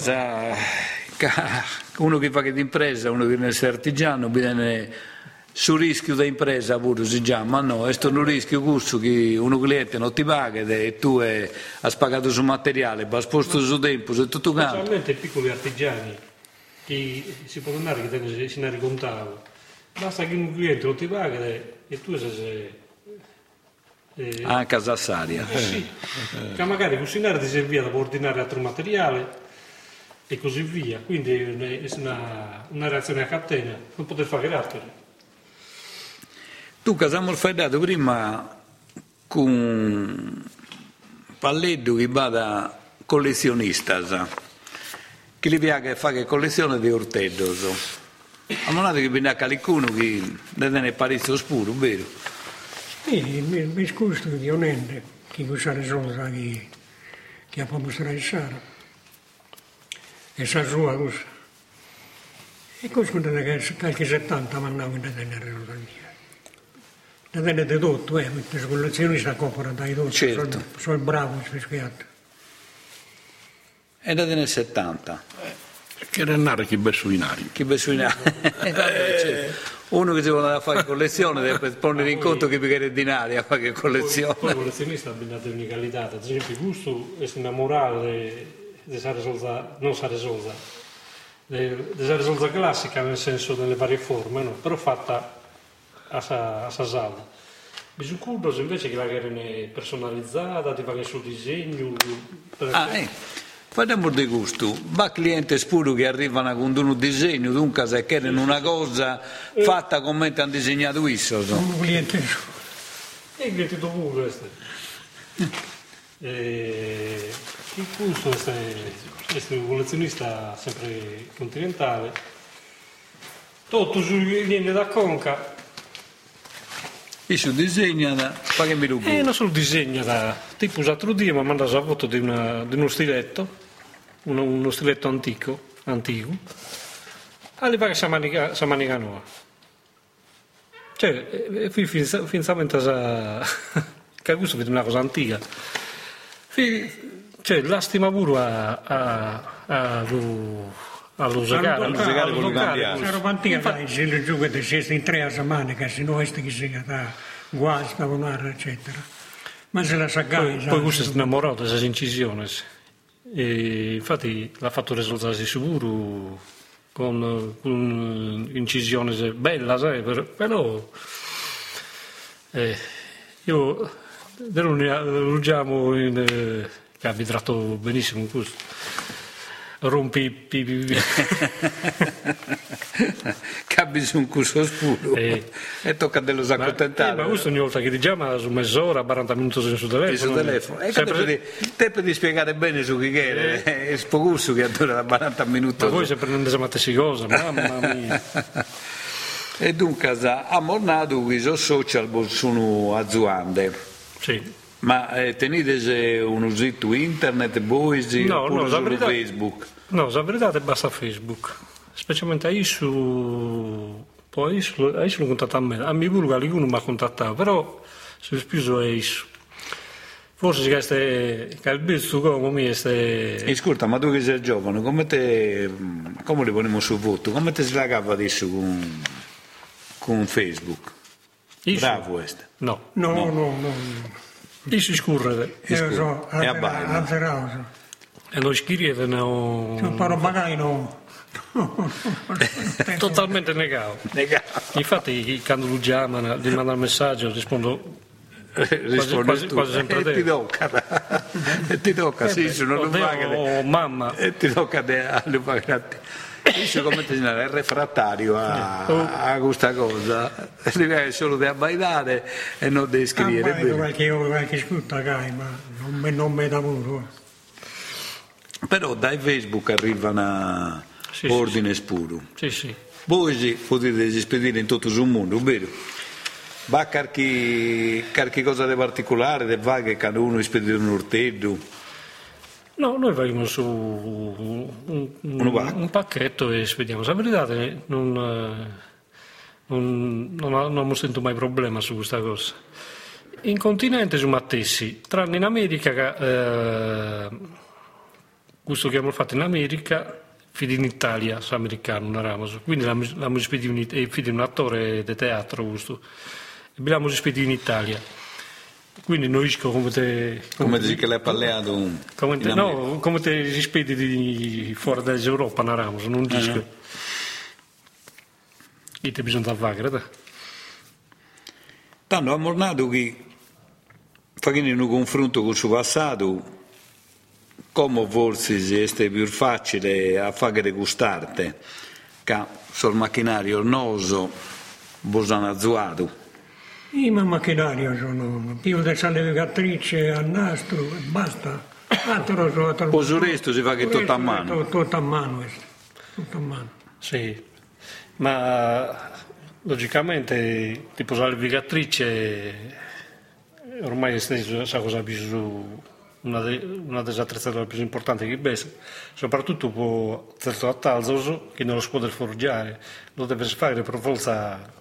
uno che fa che d'impresa, uno che è artigiano, viene su rischio da impresa pure si chiama, ma no, è un rischio questo che uno cliente non ti paga e tu hai pagato sul materiale, hai sposto su tempo, su tutto quanto. Specialmente i piccoli artigiani che si può andare che te se ne ricontavo. Basta che un cliente non ti paga e tu sei... Eh, Anche a Sassaria. eh sì, che magari cucinare ti serviva per ordinare altro materiale e così via. Quindi è una- una, reazione a catena, non poter fare altro. Tu casamo dato prima con Palleddo che va da collezionista, che gli piace fare collezione di orteddos. A monate che viene a qualcuno che ne è parecchio oscuro, vero? Sì, mi, mi scuso di onende che questa risolta che, che ha fatto stressare. E sa sua cosa. E questo non è che qualche 70 mi andavo da tenere risolta mia. Da tenere di tutto, eh, perché sono collezionista compra dai tutto. Certo. Sono, sono bravo, sfischiato. E da ne 70. Che era andare che besso in aria. Che bessuina. Uno che si vuole andare a fare collezione deve porre in conto che pigliare dinari a fare Poi collezione. collezionista abbina unicalità, ad esempio questo è una sa risolta, non sa risolta, di sa risolta classica nel senso delle varie forme, no? però fatta a sa, a sa salda. Bisogna invece che la carne personalizzata, ti fare il suo disegno. Ah, eh. Facciamo di gusto, va cliente spuro che arrivano con un disegno, dunque se chiedono una cosa fatta come ti hanno disegnato isso. so. Un cliente E il cliente dopo questo. [laughs] E gusto è un collezionista sempre continentale. Tutto viene da Conca Isso disegna, pagami lo e non solo disegna da tipo l'altro dia mi ha mandato la foto di, una- di uno stiletto, uno, uno stiletto antico, antico, alle pare sa manica, sa manica nuova. Cioè, eh, fi- finza- finzamente sa... [laughs] che questo vede una cosa antica. Cioè, lastima pure a, a, a, usare, allo usare con cambiali. C'era quanti dai, se le giù che scesi in tre a settimane, che se no questi che si da guasta, vonare, eccetera. Ma se la sagai, Poi, poi questo si è innamorato di queste incisioni. E infatti l'ha fatto risultare sicuro con, con incisioni bella, sai, per- però eh, io lo usiamo in eh, che ha abitato benissimo questo. Rompi pi, pi, pi. Capi [laughs] su un curso spuro Eh. e tocca dello Ma, eh, ma questo ogni volta che diciamo su mezz'ora, 40 minuti sul telefono. sul telefono. E Sempre- sempre... tempo di spiegare bene su chi che è, è spocurso che dura da 40 minuti. ma voi sempre non sapete queste cose, mamma mia. [laughs] E dunque, a Mornado, questi social sono aziende. Sì. Ma eh, tenete uno sito internet, voi, No, oppure no, solo verità- Facebook? No, la verità è basta Facebook, specialmente adesso, poi adesso, adesso lo contatta a me, a mio vulgo qualcuno mi ha contattato, però se spiso è adesso. Forse che este, che il visto come mi este, ascolta, ma tu che sei giovane, come te, come li poniamo sul voto? Come ti si lagava adesso con, con Facebook? Adesso? Bravo questo. No, No, no, no. no. adesso scorrere, Io so, E a azzerato. e non scrivere, no, Un po' magari no. [laughs] [laughs] totalmente negato. Infatti quando lo chiamano, gli mandano il messaggio, rispondo Rispondi quasi- tu. quasi sempre e te. ti tocca, e [laughs] ti tocca, sì, se non lo "Oddio, paghi. mamma, E ti tocca te a lo pagare a te. Come ti è refrattario a, a questa cosa, devi solo di abbaidare e non di Ah, scrivere. ma qualche ora, qualche scritta, dai, ma non mi, non mi muro. Però dai Facebook arrivano Sì, sì, ordine spuro. sì sì, Voi sì, potete spedire in tutto il mondo, vero? Va qualche, qualche cosa di particolare, di va che uno spedire un orteggio. No, noi facciamo su un, un- Un pacchetto e spediamo. La verità non, eh, non, non, non sento mai problema su questa cosa. In continente siamo attesi, tranne in America, eh, questo che abbiamo fatto in America, fidi in Italia, su americano, non eravamo. Quindi l'abbiamo spedito in fidi un attore di teatro, questo. E l'abbiamo spedito in Italia. Quindi noi come te... Come dici che l'hai parlato un... Come te, no, come te rispedi di fuori dall'Europa, non Ramos, non disco. E te bisogna vagare, da. Tanto a Mornado che facendo un confronto con il suo passato, come forse è più facile a fare gustarte, che sul macchinario noso, bosano azzuato. Io ma macchinario sono, più del navigatrice a nastro e basta. Altro sono altro. Poi resto si fa che tutto a mano. Tutto, a mano, questo. tutto a mano. Sì, ma logicamente tipo la navigatrice ormai è stessa cosa più una, de, una delle attrezzature più importanti che besa, soprattutto può certo a Talzos che non lo si può forgiare, lo deve fare per forza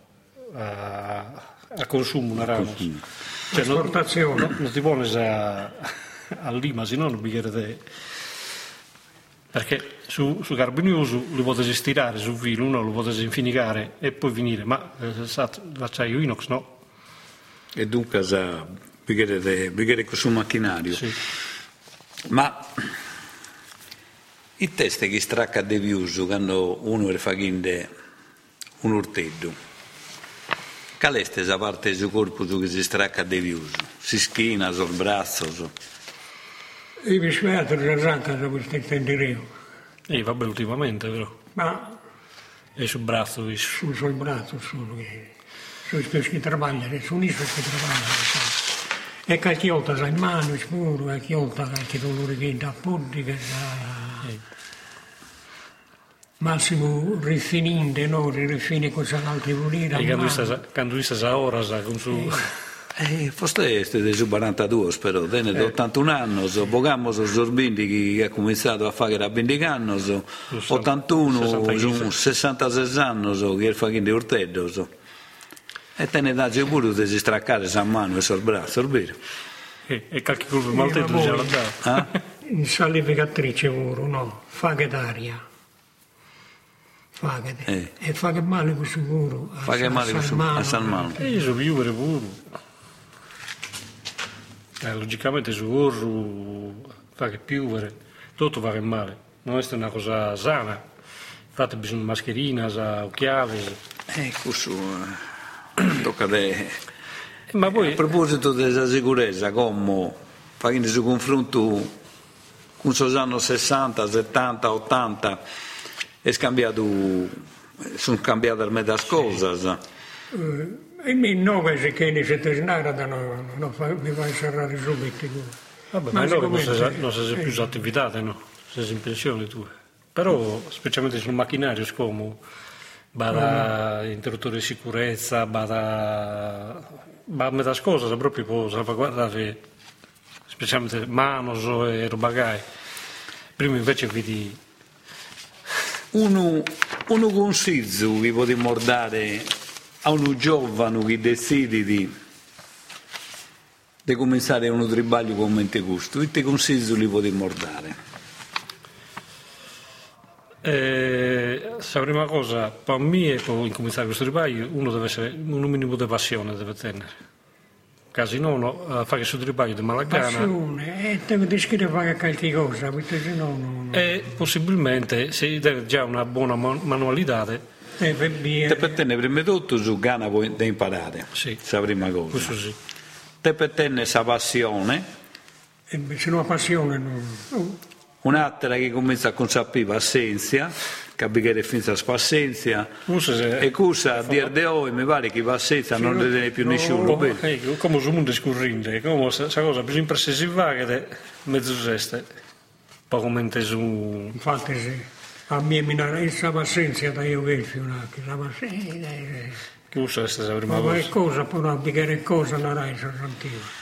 a, a consumo, una ramos. Cioè, non, Esportazione. non, ti poni a, a Lima, se no non bicchiere te. Perché su, su carbonioso lo potete stirare sul filo, no? lo potete infinicare e poi finire, ma eh, l'acciaio inox no. E dunque sa, bicchiere con il suo macchinario. Sì. Ma il test che stracca di views quando uno facendo un orteggio, Caleste è la parte del corpo che si stracca di viuso, si schina, sul braccio. So. Io mi spiace che arranca da questo intenderio, E vabbè, ultimamente, però. ma E sul braccio, su sul braccio solo che sono spesso che lavorano, sono io che lavorano. sai. E qualche volta sai in mano, spuro, qualche volta qualche dolore che da punti, che da... Massimo rifininde, no? Rifine con l'altra volere. E quando sta, quando sta ora, sa, con su... Eh, forse è del 42, però, tenne 81 anni, so, pogamos Zorbindi che ha cominciato a fare da 20 anni, so, 81, 66. sono 66 anni so, che fa di urtedo. So. E tenne da sicuro di si straccare San mano e sul braccio, è vero? E, e qualche colpo maltetto già l'ha dato. Ah? In salificatrice oro, no? Faghe d'aria. Faghe. Eh. E fa che male questo a Fa che male San questo- Mano. a San Mano. E io sono più pure. Eh, logicamente su gorro fa che piovere, tutto fa che male, non è una cosa sana. Infatti bisogna mascherina, occhiali. Eh, questo eh, tocca de... Eh, Ma A poi proposito della sicurezza, come facendo su confronto con anni 60, 70, 80, è scambiato, sono cambiate almeno cose. Eh, E mi nove se che ne siete snara, no, no, fa- mi a serrare subito. vabbè, ma noi non si siccome- non sa più attività, no? Sei in pensione tu. Però, specialmente sul macchinario, come bada interruttore di sicurezza, bada, bada metà cose, proprio per salvaguardare, specialmente manos e robagai. Prima invece vedi Uno, uno consiglio che potremmo dare a un giovane che decide di, di cominciare un tribaglio come questo, che consiglio li potremmo dare? Eh, la prima cosa, per me, per incominciare questo ribaglio, uno deve essere un minimo di passione, deve tenere. Casi no, no, a fare questo ribaglio di malagana Passione, e descrivere fare qualche cosa, perché se no non... e possibilmente se deve già una buona man- manualità, E per via... Te per tenere prima di tutto su Gana puoi imparare, Sì. la prima cosa. questo sì. Te per tenere questa passione, e se no passione non... un'altra che comincia a consapere pazienza, capire la Forse se- e cosa a dire di oggi mi pare che pazienza non ne tiene più nessuno. Come, ecco, come sul mondo scorrente, come questa cosa bisogna impresse vaghe, mezzo geste, poco mente su... Infatti sì, a me mi dà questa pazienza da io vedo una che la pazienza... Che usa questa la prima Ma cosa. che cosa, però, che cosa non hai sentito?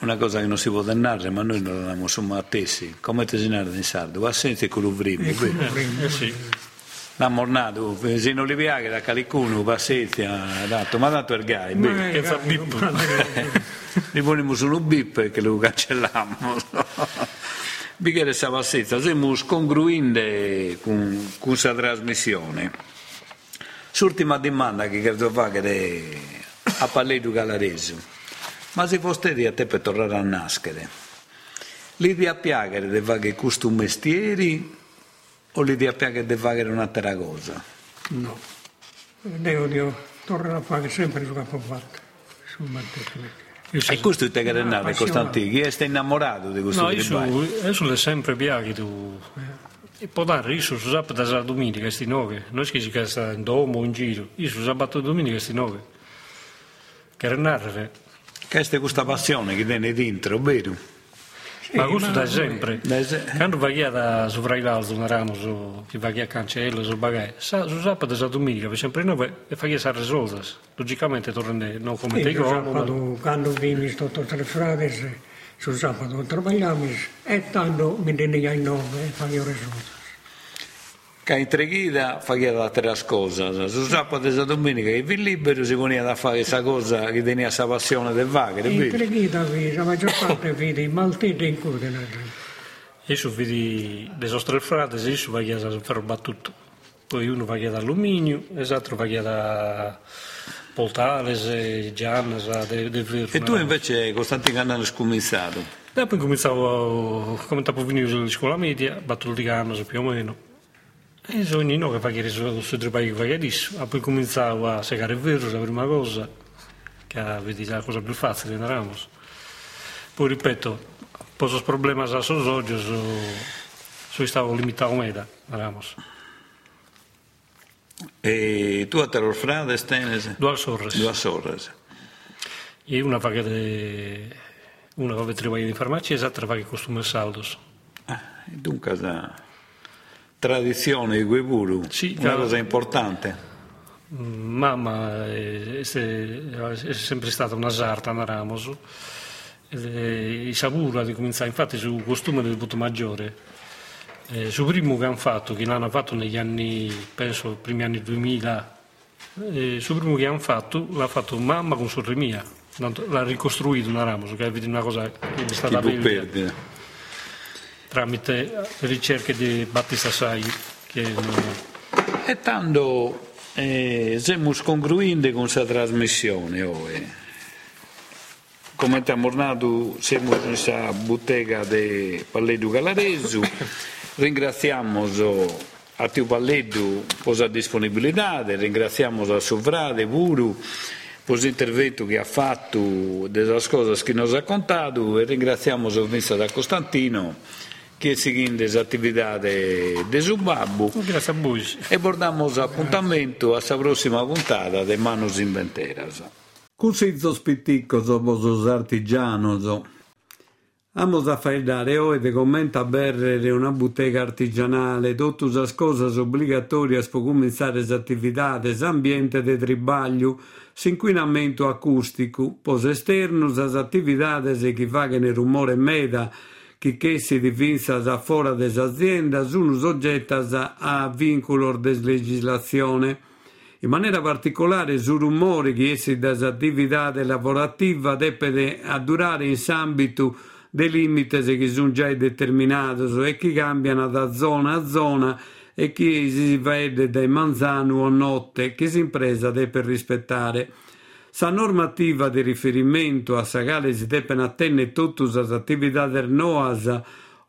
Una cosa che non si può dannare, ma noi non l'abbiamo insomma attesi, come te si narra in sardo, pazienza e coluvrimo, Ecco, bene? prima. Eh sì, L'abbiamo ornato, se non li piace da calicuno, pazienza, dato, ma tanto è il gai, che fa bip. non [laughs] prendere- Li poniamo sullo bip e che lo cancelliamo. Perché questa pazienza, siamo scongruenti con questa trasmissione. L'ultima domanda che credo fare è a Palledo Galarese. Ma se foste di a te per tornare a nascere, l'idea piacere di fare questo mestiere o l'idea piacere di fare un'altra cosa? No. Devo dire, tornerò a fare sempre ciò che ho fatto. Sul mantenimento. io E questo ti che Ah, renare, Costantino, chi è innamorato di questo No, io su, sulle sempre piaghi tu. E può dare, io su sabato e domenica questi nove, non è che si casa in domo o in giro, io su sabato e domenica questi nove. Che renare, Questa è questa passione che tiene dentro, vero? ma questo da sempre. Da se- Quando vai da sovrailalzo, un ramo, su, che vai a cancello, su bagai, sa, su sabato e domenica, per sempre nove, e fai a risolvere. Logicamente torna non come te Io quando vimi sotto tre frate, sul sabato troviamo e tanto mi tenia in nove e facevo risultato. Che in treghita faceva altre cose, su sabato e domenica che vi libero si poneva a fare questa cosa che tenia questa passione del vagare, In vero? treghita, la maggior parte vedi maltese in cui Io su vedi le nostre frate, io su vai a fare battuto. Poi uno va da alluminio, e l'altro va da Poltales, e Gianna, sa, de, de. E tu invece, Costantino, hanno scominciato. Dopo cominciavo, come dopo venire alla scuola media, battuto di canna più o meno. E che fa che il suo trabalho che fa adesso. Poi cominciavo a segare il vero, la prima cosa, che vedi la cosa più facile, andiamo. Poi ripeto, poi problemi a sos oggi, so, so stavo limitato a meta, andiamo. E tu a te frades tenes? Duas sorres. Duas sorres. E una fa che una va a in farmacia e l'altra che costume saldos. Ah, dunque, tradizione di Gueburu, sì, una cosa importante. Mamma è, è, sempre stata una sarta, una Ramos. E, Sabura di cominciare infatti sul costume del voto maggiore eh, sul primo che hanno fatto, che l'hanno fatto negli anni, penso, primi anni 2000, eh, sul primo che hanno fatto, l'ha fatto mamma con sorre mia, l'ha ricostruito una Ramos, che è una cosa che è stata bella. Tramite ricerche di Battista Sai. Che non... E tanto eh, siamo congruenti con questa trasmissione oggi. Come abbiamo tornato, siamo in questa bottega di Palledo Galaresu. [laughs] Ringraziamo a Tio Palleddu per la disponibilità, ringraziamo a Sovrade, Vuru, per l'intervento che ha fatto delle cose che ci ha raccontato e ringraziamo ministro da Costantino che seguendo le attività di Subabbu. Grazie a voi. E portiamo l'appuntamento alla prossima puntata di Manos Inventeras. Così spitticco somos os artigianos. Vamos a faidare oggi commenta berrere una bottega artigianale, tutte le cose obbligatorie per cominciare le attività, ambiente di tribaglio, inquinamento acustico, pos esternos, le attività che fanno rumore meda, che si divinsas fuori des aziendas, sono soggettas a vincolo de legislazione. In maniera particolare sul rumore che essi das attività lavorativa deve a durare in ambito dei limiti che sono già determinati e che cambiano da zona a zona e che si vede dai manzano o notte che si impresa deve rispettare. Sa normativa di riferimento a sagale si devono attendere tutte le attività del NOAS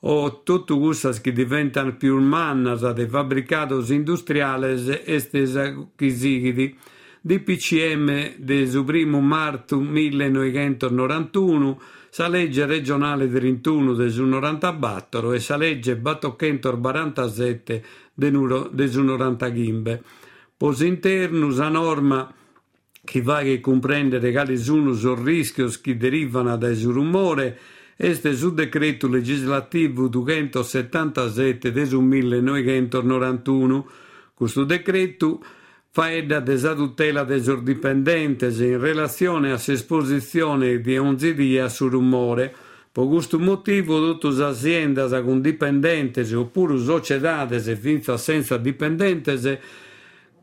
o tutte queste che diventano più umane dei fabbricati industriali e stesse che DPCM del 1 marzo 1991 sa legge regionale 31 del 94 e sa legge Battochentor 47 del 90 Ghimbe. Pos interno sa norma che va a comprendere quali sono i rischi che derivano dal rumore este sul decreto legislativo 277 del 1991. Questo decreto faeda desa tutela des dipendentes in relazione a s'esposizione di 11 giorni sul rumore. Per questo motivo, tutte le aziende con dipendentes oppure finza senza dipendentes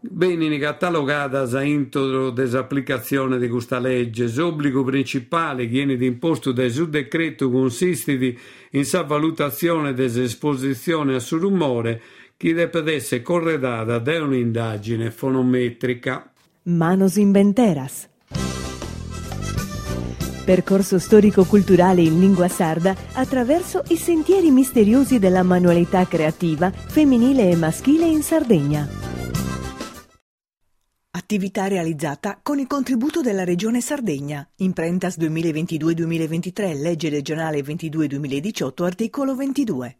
vengono catalogate intro dell'applicazione di questa legge. L'obbligo principale che viene imposto dal suo decreto consiste in sa valutazione dell'esposizione sul rumore che deve essere corredata da un'indagine fonometrica. Manos inventeras. Percorso storico-culturale in lingua sarda attraverso i sentieri misteriosi della manualità creativa femminile e maschile in Sardegna. Attività realizzata con il contributo della Regione Sardegna. Imprentas 2022-2023, legge regionale 22-2018, articolo 22.